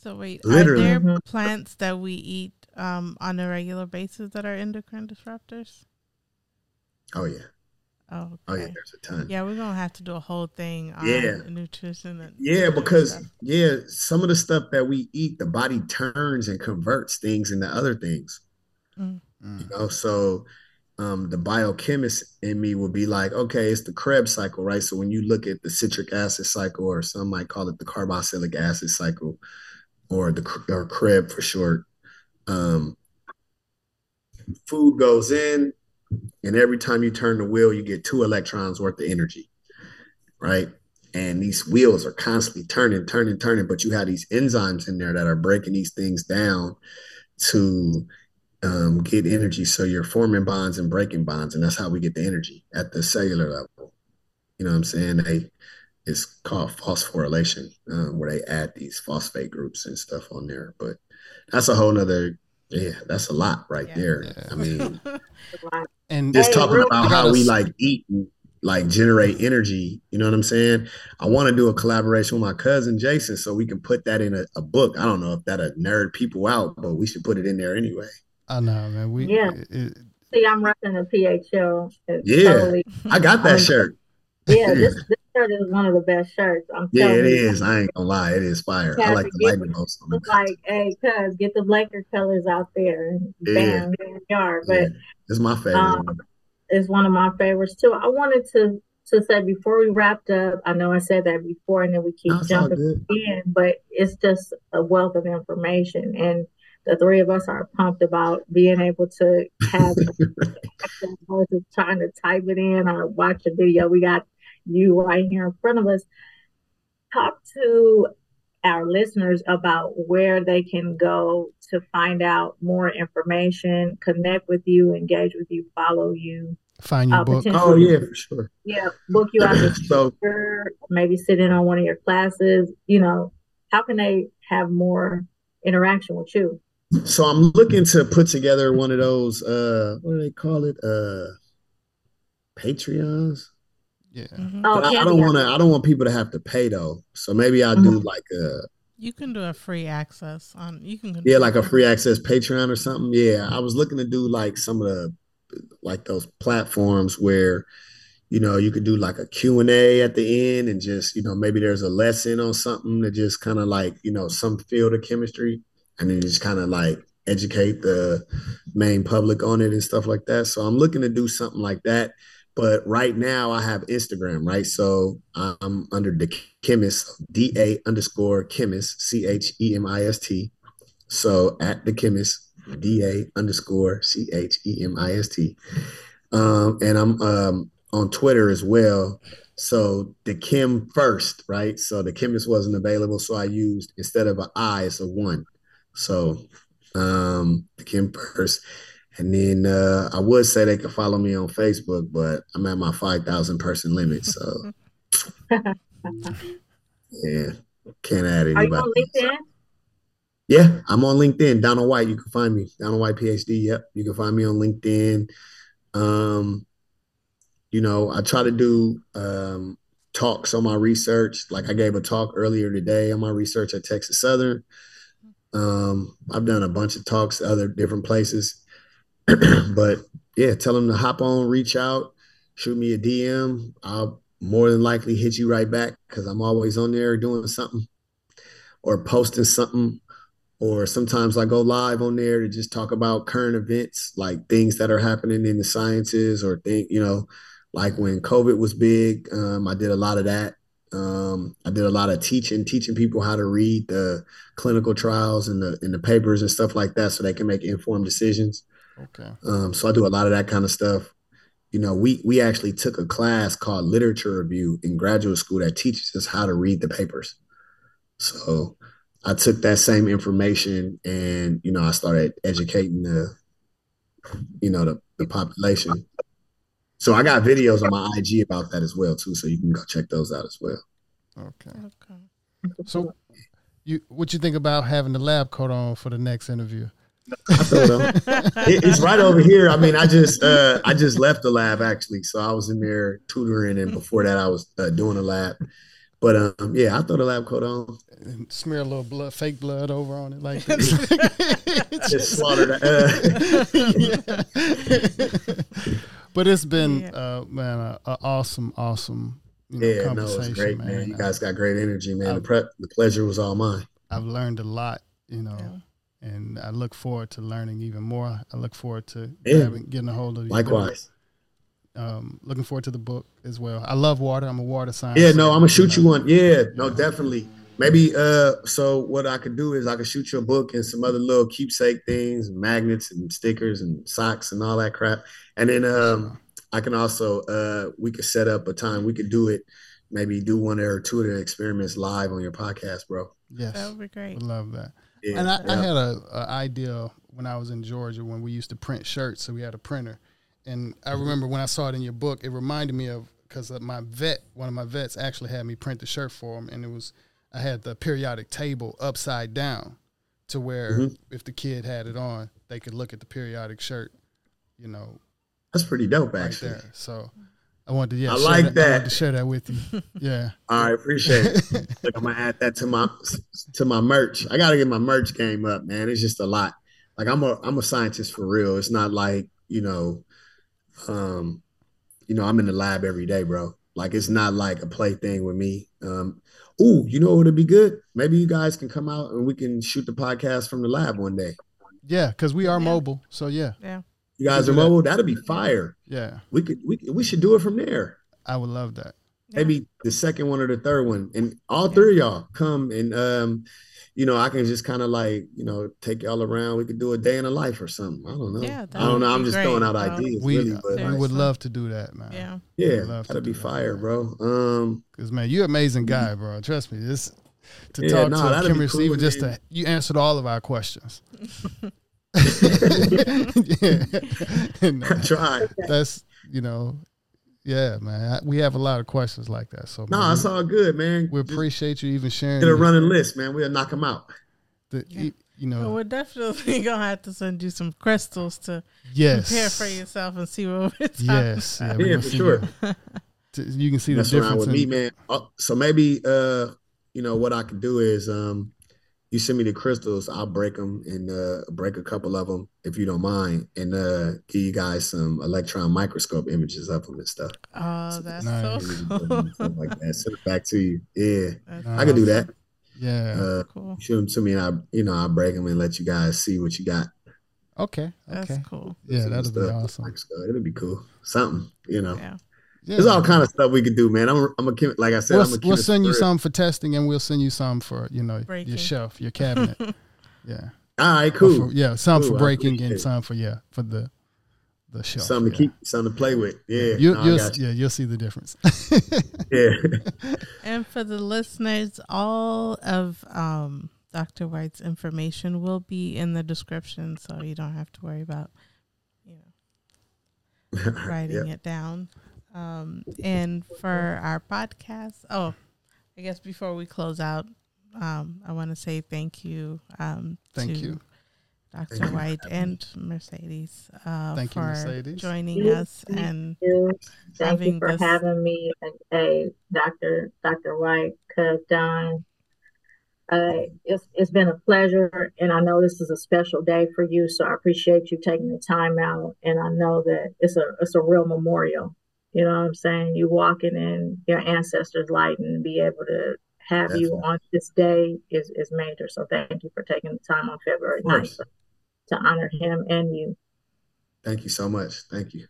So wait, literally. are there plants that we eat um, on a regular basis that are endocrine disruptors? Oh yeah. Oh, okay. oh yeah, there's a ton. Yeah, we're gonna have to do a whole thing on yeah. nutrition. And yeah, because stuff. yeah, some of the stuff that we eat, the body turns and converts things into other things. Mm. You know, so um, the biochemist in me would be like, okay, it's the Krebs cycle, right? So when you look at the citric acid cycle, or some might call it the carboxylic acid cycle, or the or Krebs for short, um, food goes in, and every time you turn the wheel, you get two electrons worth of energy, right? And these wheels are constantly turning, turning, turning, but you have these enzymes in there that are breaking these things down to um, get energy. So you're forming bonds and breaking bonds, and that's how we get the energy at the cellular level. You know what I'm saying? They it's called phosphorylation, um, where they add these phosphate groups and stuff on there. But that's a whole nother yeah, that's a lot right yeah. there. Yeah. I mean, (laughs) and just talking about how we like eat and like generate energy. You know what I'm saying? I want to do a collaboration with my cousin Jason so we can put that in a, a book. I don't know if that'll nerd people out, but we should put it in there anyway. I know, man. We yeah. It, See, I'm rocking the PHL. yeah, totally, I got that shirt. Yeah, this, (laughs) this shirt is one of the best shirts. I'm yeah, it you. is. I ain't gonna lie, it is fire. I like the lightning most. It's like, hey, cuz get the Laker colors out there and yeah. bam, yard. But yeah. it's my favorite. Um, it's one of my favorites too. I wanted to to say before we wrapped up. I know I said that before, and then we keep That's jumping in, but it's just a wealth of information and the three of us are pumped about being able to have (laughs) versus trying to type it in or watch a video. We got you right here in front of us. Talk to our listeners about where they can go to find out more information, connect with you, engage with you, follow you. Find your uh, book. Oh yeah, for sure. Yeah, book you out (laughs) the so, maybe sit in on one of your classes. You know, how can they have more interaction with you? So I'm looking to put together one of those uh what do they call it? Uh Patreons. Yeah. Mm-hmm. Oh, I, I, don't want to. I don't want people to have to pay though. So maybe I'll mm-hmm. do like a. You can do a free access on. You can. Yeah, like a free access Patreon or something. Yeah, I was looking to do like some of the, like those platforms where, you know, you could do like a Q and A at the end, and just you know maybe there's a lesson on something that just kind of like you know some field of chemistry and then just kind of like educate the main public on it and stuff like that. So I'm looking to do something like that. But right now I have Instagram, right? So I'm under the chemist, D A underscore chemist, C H E M I S T. So at the chemist, D A underscore C H E M I S T. Um, and I'm um, on Twitter as well. So the Kim first, right? So the chemist wasn't available. So I used instead of an I, it's a one. So um Kim Purse. And then uh, I would say they could follow me on Facebook, but I'm at my 5,000 person limit. So, (laughs) yeah, can't add anybody. Are you on LinkedIn? Yeah, I'm on LinkedIn. Donald White, you can find me. Donald White PhD. Yep, you can find me on LinkedIn. Um, you know, I try to do um, talks on my research. Like I gave a talk earlier today on my research at Texas Southern. Um, I've done a bunch of talks to other different places, (clears throat) but yeah, tell them to hop on, reach out, shoot me a DM. I'll more than likely hit you right back because I'm always on there doing something or posting something. Or sometimes I go live on there to just talk about current events, like things that are happening in the sciences, or think you know, like when COVID was big. Um, I did a lot of that. Um, I did a lot of teaching, teaching people how to read the clinical trials and the and the papers and stuff like that, so they can make informed decisions. Okay. Um, so I do a lot of that kind of stuff. You know, we we actually took a class called literature review in graduate school that teaches us how to read the papers. So I took that same information and you know I started educating the you know the, the population so I got videos on my IG about that as well too, so you can go check those out as well. Okay. Okay. So, you what you think about having the lab coat on for the next interview? I throw it (laughs) it, it's right over here. I mean, I just uh, I just left the lab actually, so I was in there tutoring, and before that, I was uh, doing a lab. But um, yeah, I throw the lab coat on. And smear a little blood, fake blood over on it like (laughs) this. just slaughter that. Uh. (laughs) but it's been, yeah. uh, man, an awesome, awesome you know, yeah, conversation, no, it's great, man. man. You guys got great energy, man. I've, the, pre- the pleasure was all mine. I've learned a lot, you know. Yeah and I look forward to learning even more. I look forward to yeah. having, getting a hold of you. likewise. Um, looking forward to the book as well. I love water. I'm a water scientist. Yeah, no, I'm gonna shoot you one. Yeah, no, definitely. Maybe uh, so what I could do is I could shoot you a book and some other little keepsake things, magnets and stickers and socks and all that crap. And then um, I can also uh, we could set up a time we could do it. Maybe do one or two of the experiments live on your podcast, bro. Yes, that would be great. Would love that. Yeah, and I, yeah. I had a, a, idea when I was in Georgia when we used to print shirts, so we had a printer. And I mm-hmm. remember when I saw it in your book, it reminded me of because my vet, one of my vets, actually had me print the shirt for him, and it was I had the periodic table upside down, to where mm-hmm. if the kid had it on, they could look at the periodic shirt, you know. That's pretty dope, right actually. There. So I wanted to yeah, I like that, that. I to share that with you. (laughs) Yeah. I appreciate it. Look, I'm gonna add that to my to my merch. I gotta get my merch game up, man. It's just a lot. Like I'm a I'm a scientist for real. It's not like, you know, um, you know, I'm in the lab every day, bro. Like it's not like a play thing with me. Um, oh, you know it'd be good? Maybe you guys can come out and we can shoot the podcast from the lab one day. Yeah, because we are yeah. mobile. So yeah. Yeah. You guys are mobile. That'd be fire. Yeah, we could we we should do it from there. I would love that. Maybe the second one or the third one, and all yeah. three of y'all come and um, you know, I can just kind of like you know take y'all around. We could do a day in a life or something. I don't know. Yeah, I don't know. I'm just great, throwing out bro. ideas. We really, but we would love to do that, man. Yeah, yeah, that'd be fire, that, bro. Um, because man, you're an amazing guy, bro. Trust me. This to yeah, talk nah, to Kimmy cool, just to you answered all of our questions. (laughs) (laughs) yeah. And, (laughs) uh, Try. That's you know, yeah, man. We have a lot of questions like that. So no, man, it's all good, man. We appreciate you even sharing. Get a running list, man. We'll knock them out. The, yeah. you know, well, we're definitely (laughs) gonna have to send you some crystals to yes. prepare for yourself and see what we're talking yes, about. Yeah, yeah for sure. (laughs) you can see Mess the difference with in, me, man. Oh, so maybe, uh, you know, what I can do is, um, you send me the crystals, I'll break them and uh, break a couple of them if you don't mind, and uh, give you guys some electron microscope images of them and stuff. Oh, so that's nice. so cool. like that. Send it (laughs) back to you. Yeah, that's I can do that. Yeah, uh, cool. Shoot them to me, and I, you know, I'll break them and let you guys see what you got. Okay, okay, that's cool. Yeah, that'll be awesome. It'll be cool. Something, you know. Yeah. Yeah. There's all kind of stuff we could do, man. I'm, I'm a like I said, we'll, I'm we'll send you some for testing, and we'll send you some for you know breaking. your shelf, your cabinet. (laughs) yeah. All right, cool. For, yeah, some cool, for breaking and some for yeah for the the shelf. Something yeah. to keep, something to play with. Yeah, you, no, you'll, you. yeah, you'll see the difference. (laughs) yeah. (laughs) and for the listeners, all of um, Dr. White's information will be in the description, so you don't have to worry about you know writing yep. it down. Um, and for our podcast, oh, I guess before we close out, um, I want to say thank you. Um, thank you. Dr. White and Mercedes uh, Thank for you, Mercedes. joining us and thank you for this. having me, a Dr. Dr. White, Cuz Don. Uh, it's it's been a pleasure, and I know this is a special day for you, so I appreciate you taking the time out. And I know that it's a it's a real memorial you know what I'm saying? You walking in your ancestors' light and be able to have Definitely. you on this day is, is major. So thank you for taking the time on February 9th to honor him and you. Thank you so much. Thank you.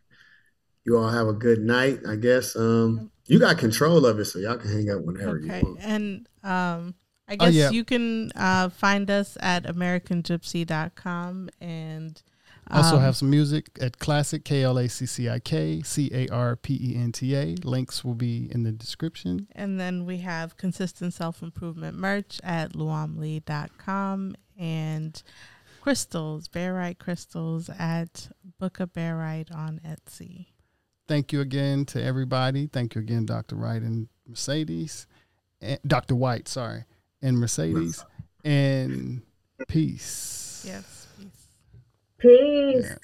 You all have a good night, I guess. Um, you got control of it, so y'all can hang out whenever okay. you want. And um, I oh, guess oh, yeah. you can uh, find us at AmericanGypsy.com and also um, have some music at Classic K L A C C I K C A R P E N T A. Links will be in the description. And then we have consistent self improvement merch at luamlee.com and crystals, barite crystals at Book of Barite on Etsy. Thank you again to everybody. Thank you again, Dr. Wright and Mercedes. And Dr. White, sorry, and Mercedes. And peace. Yes, peace. Peace. Yeah.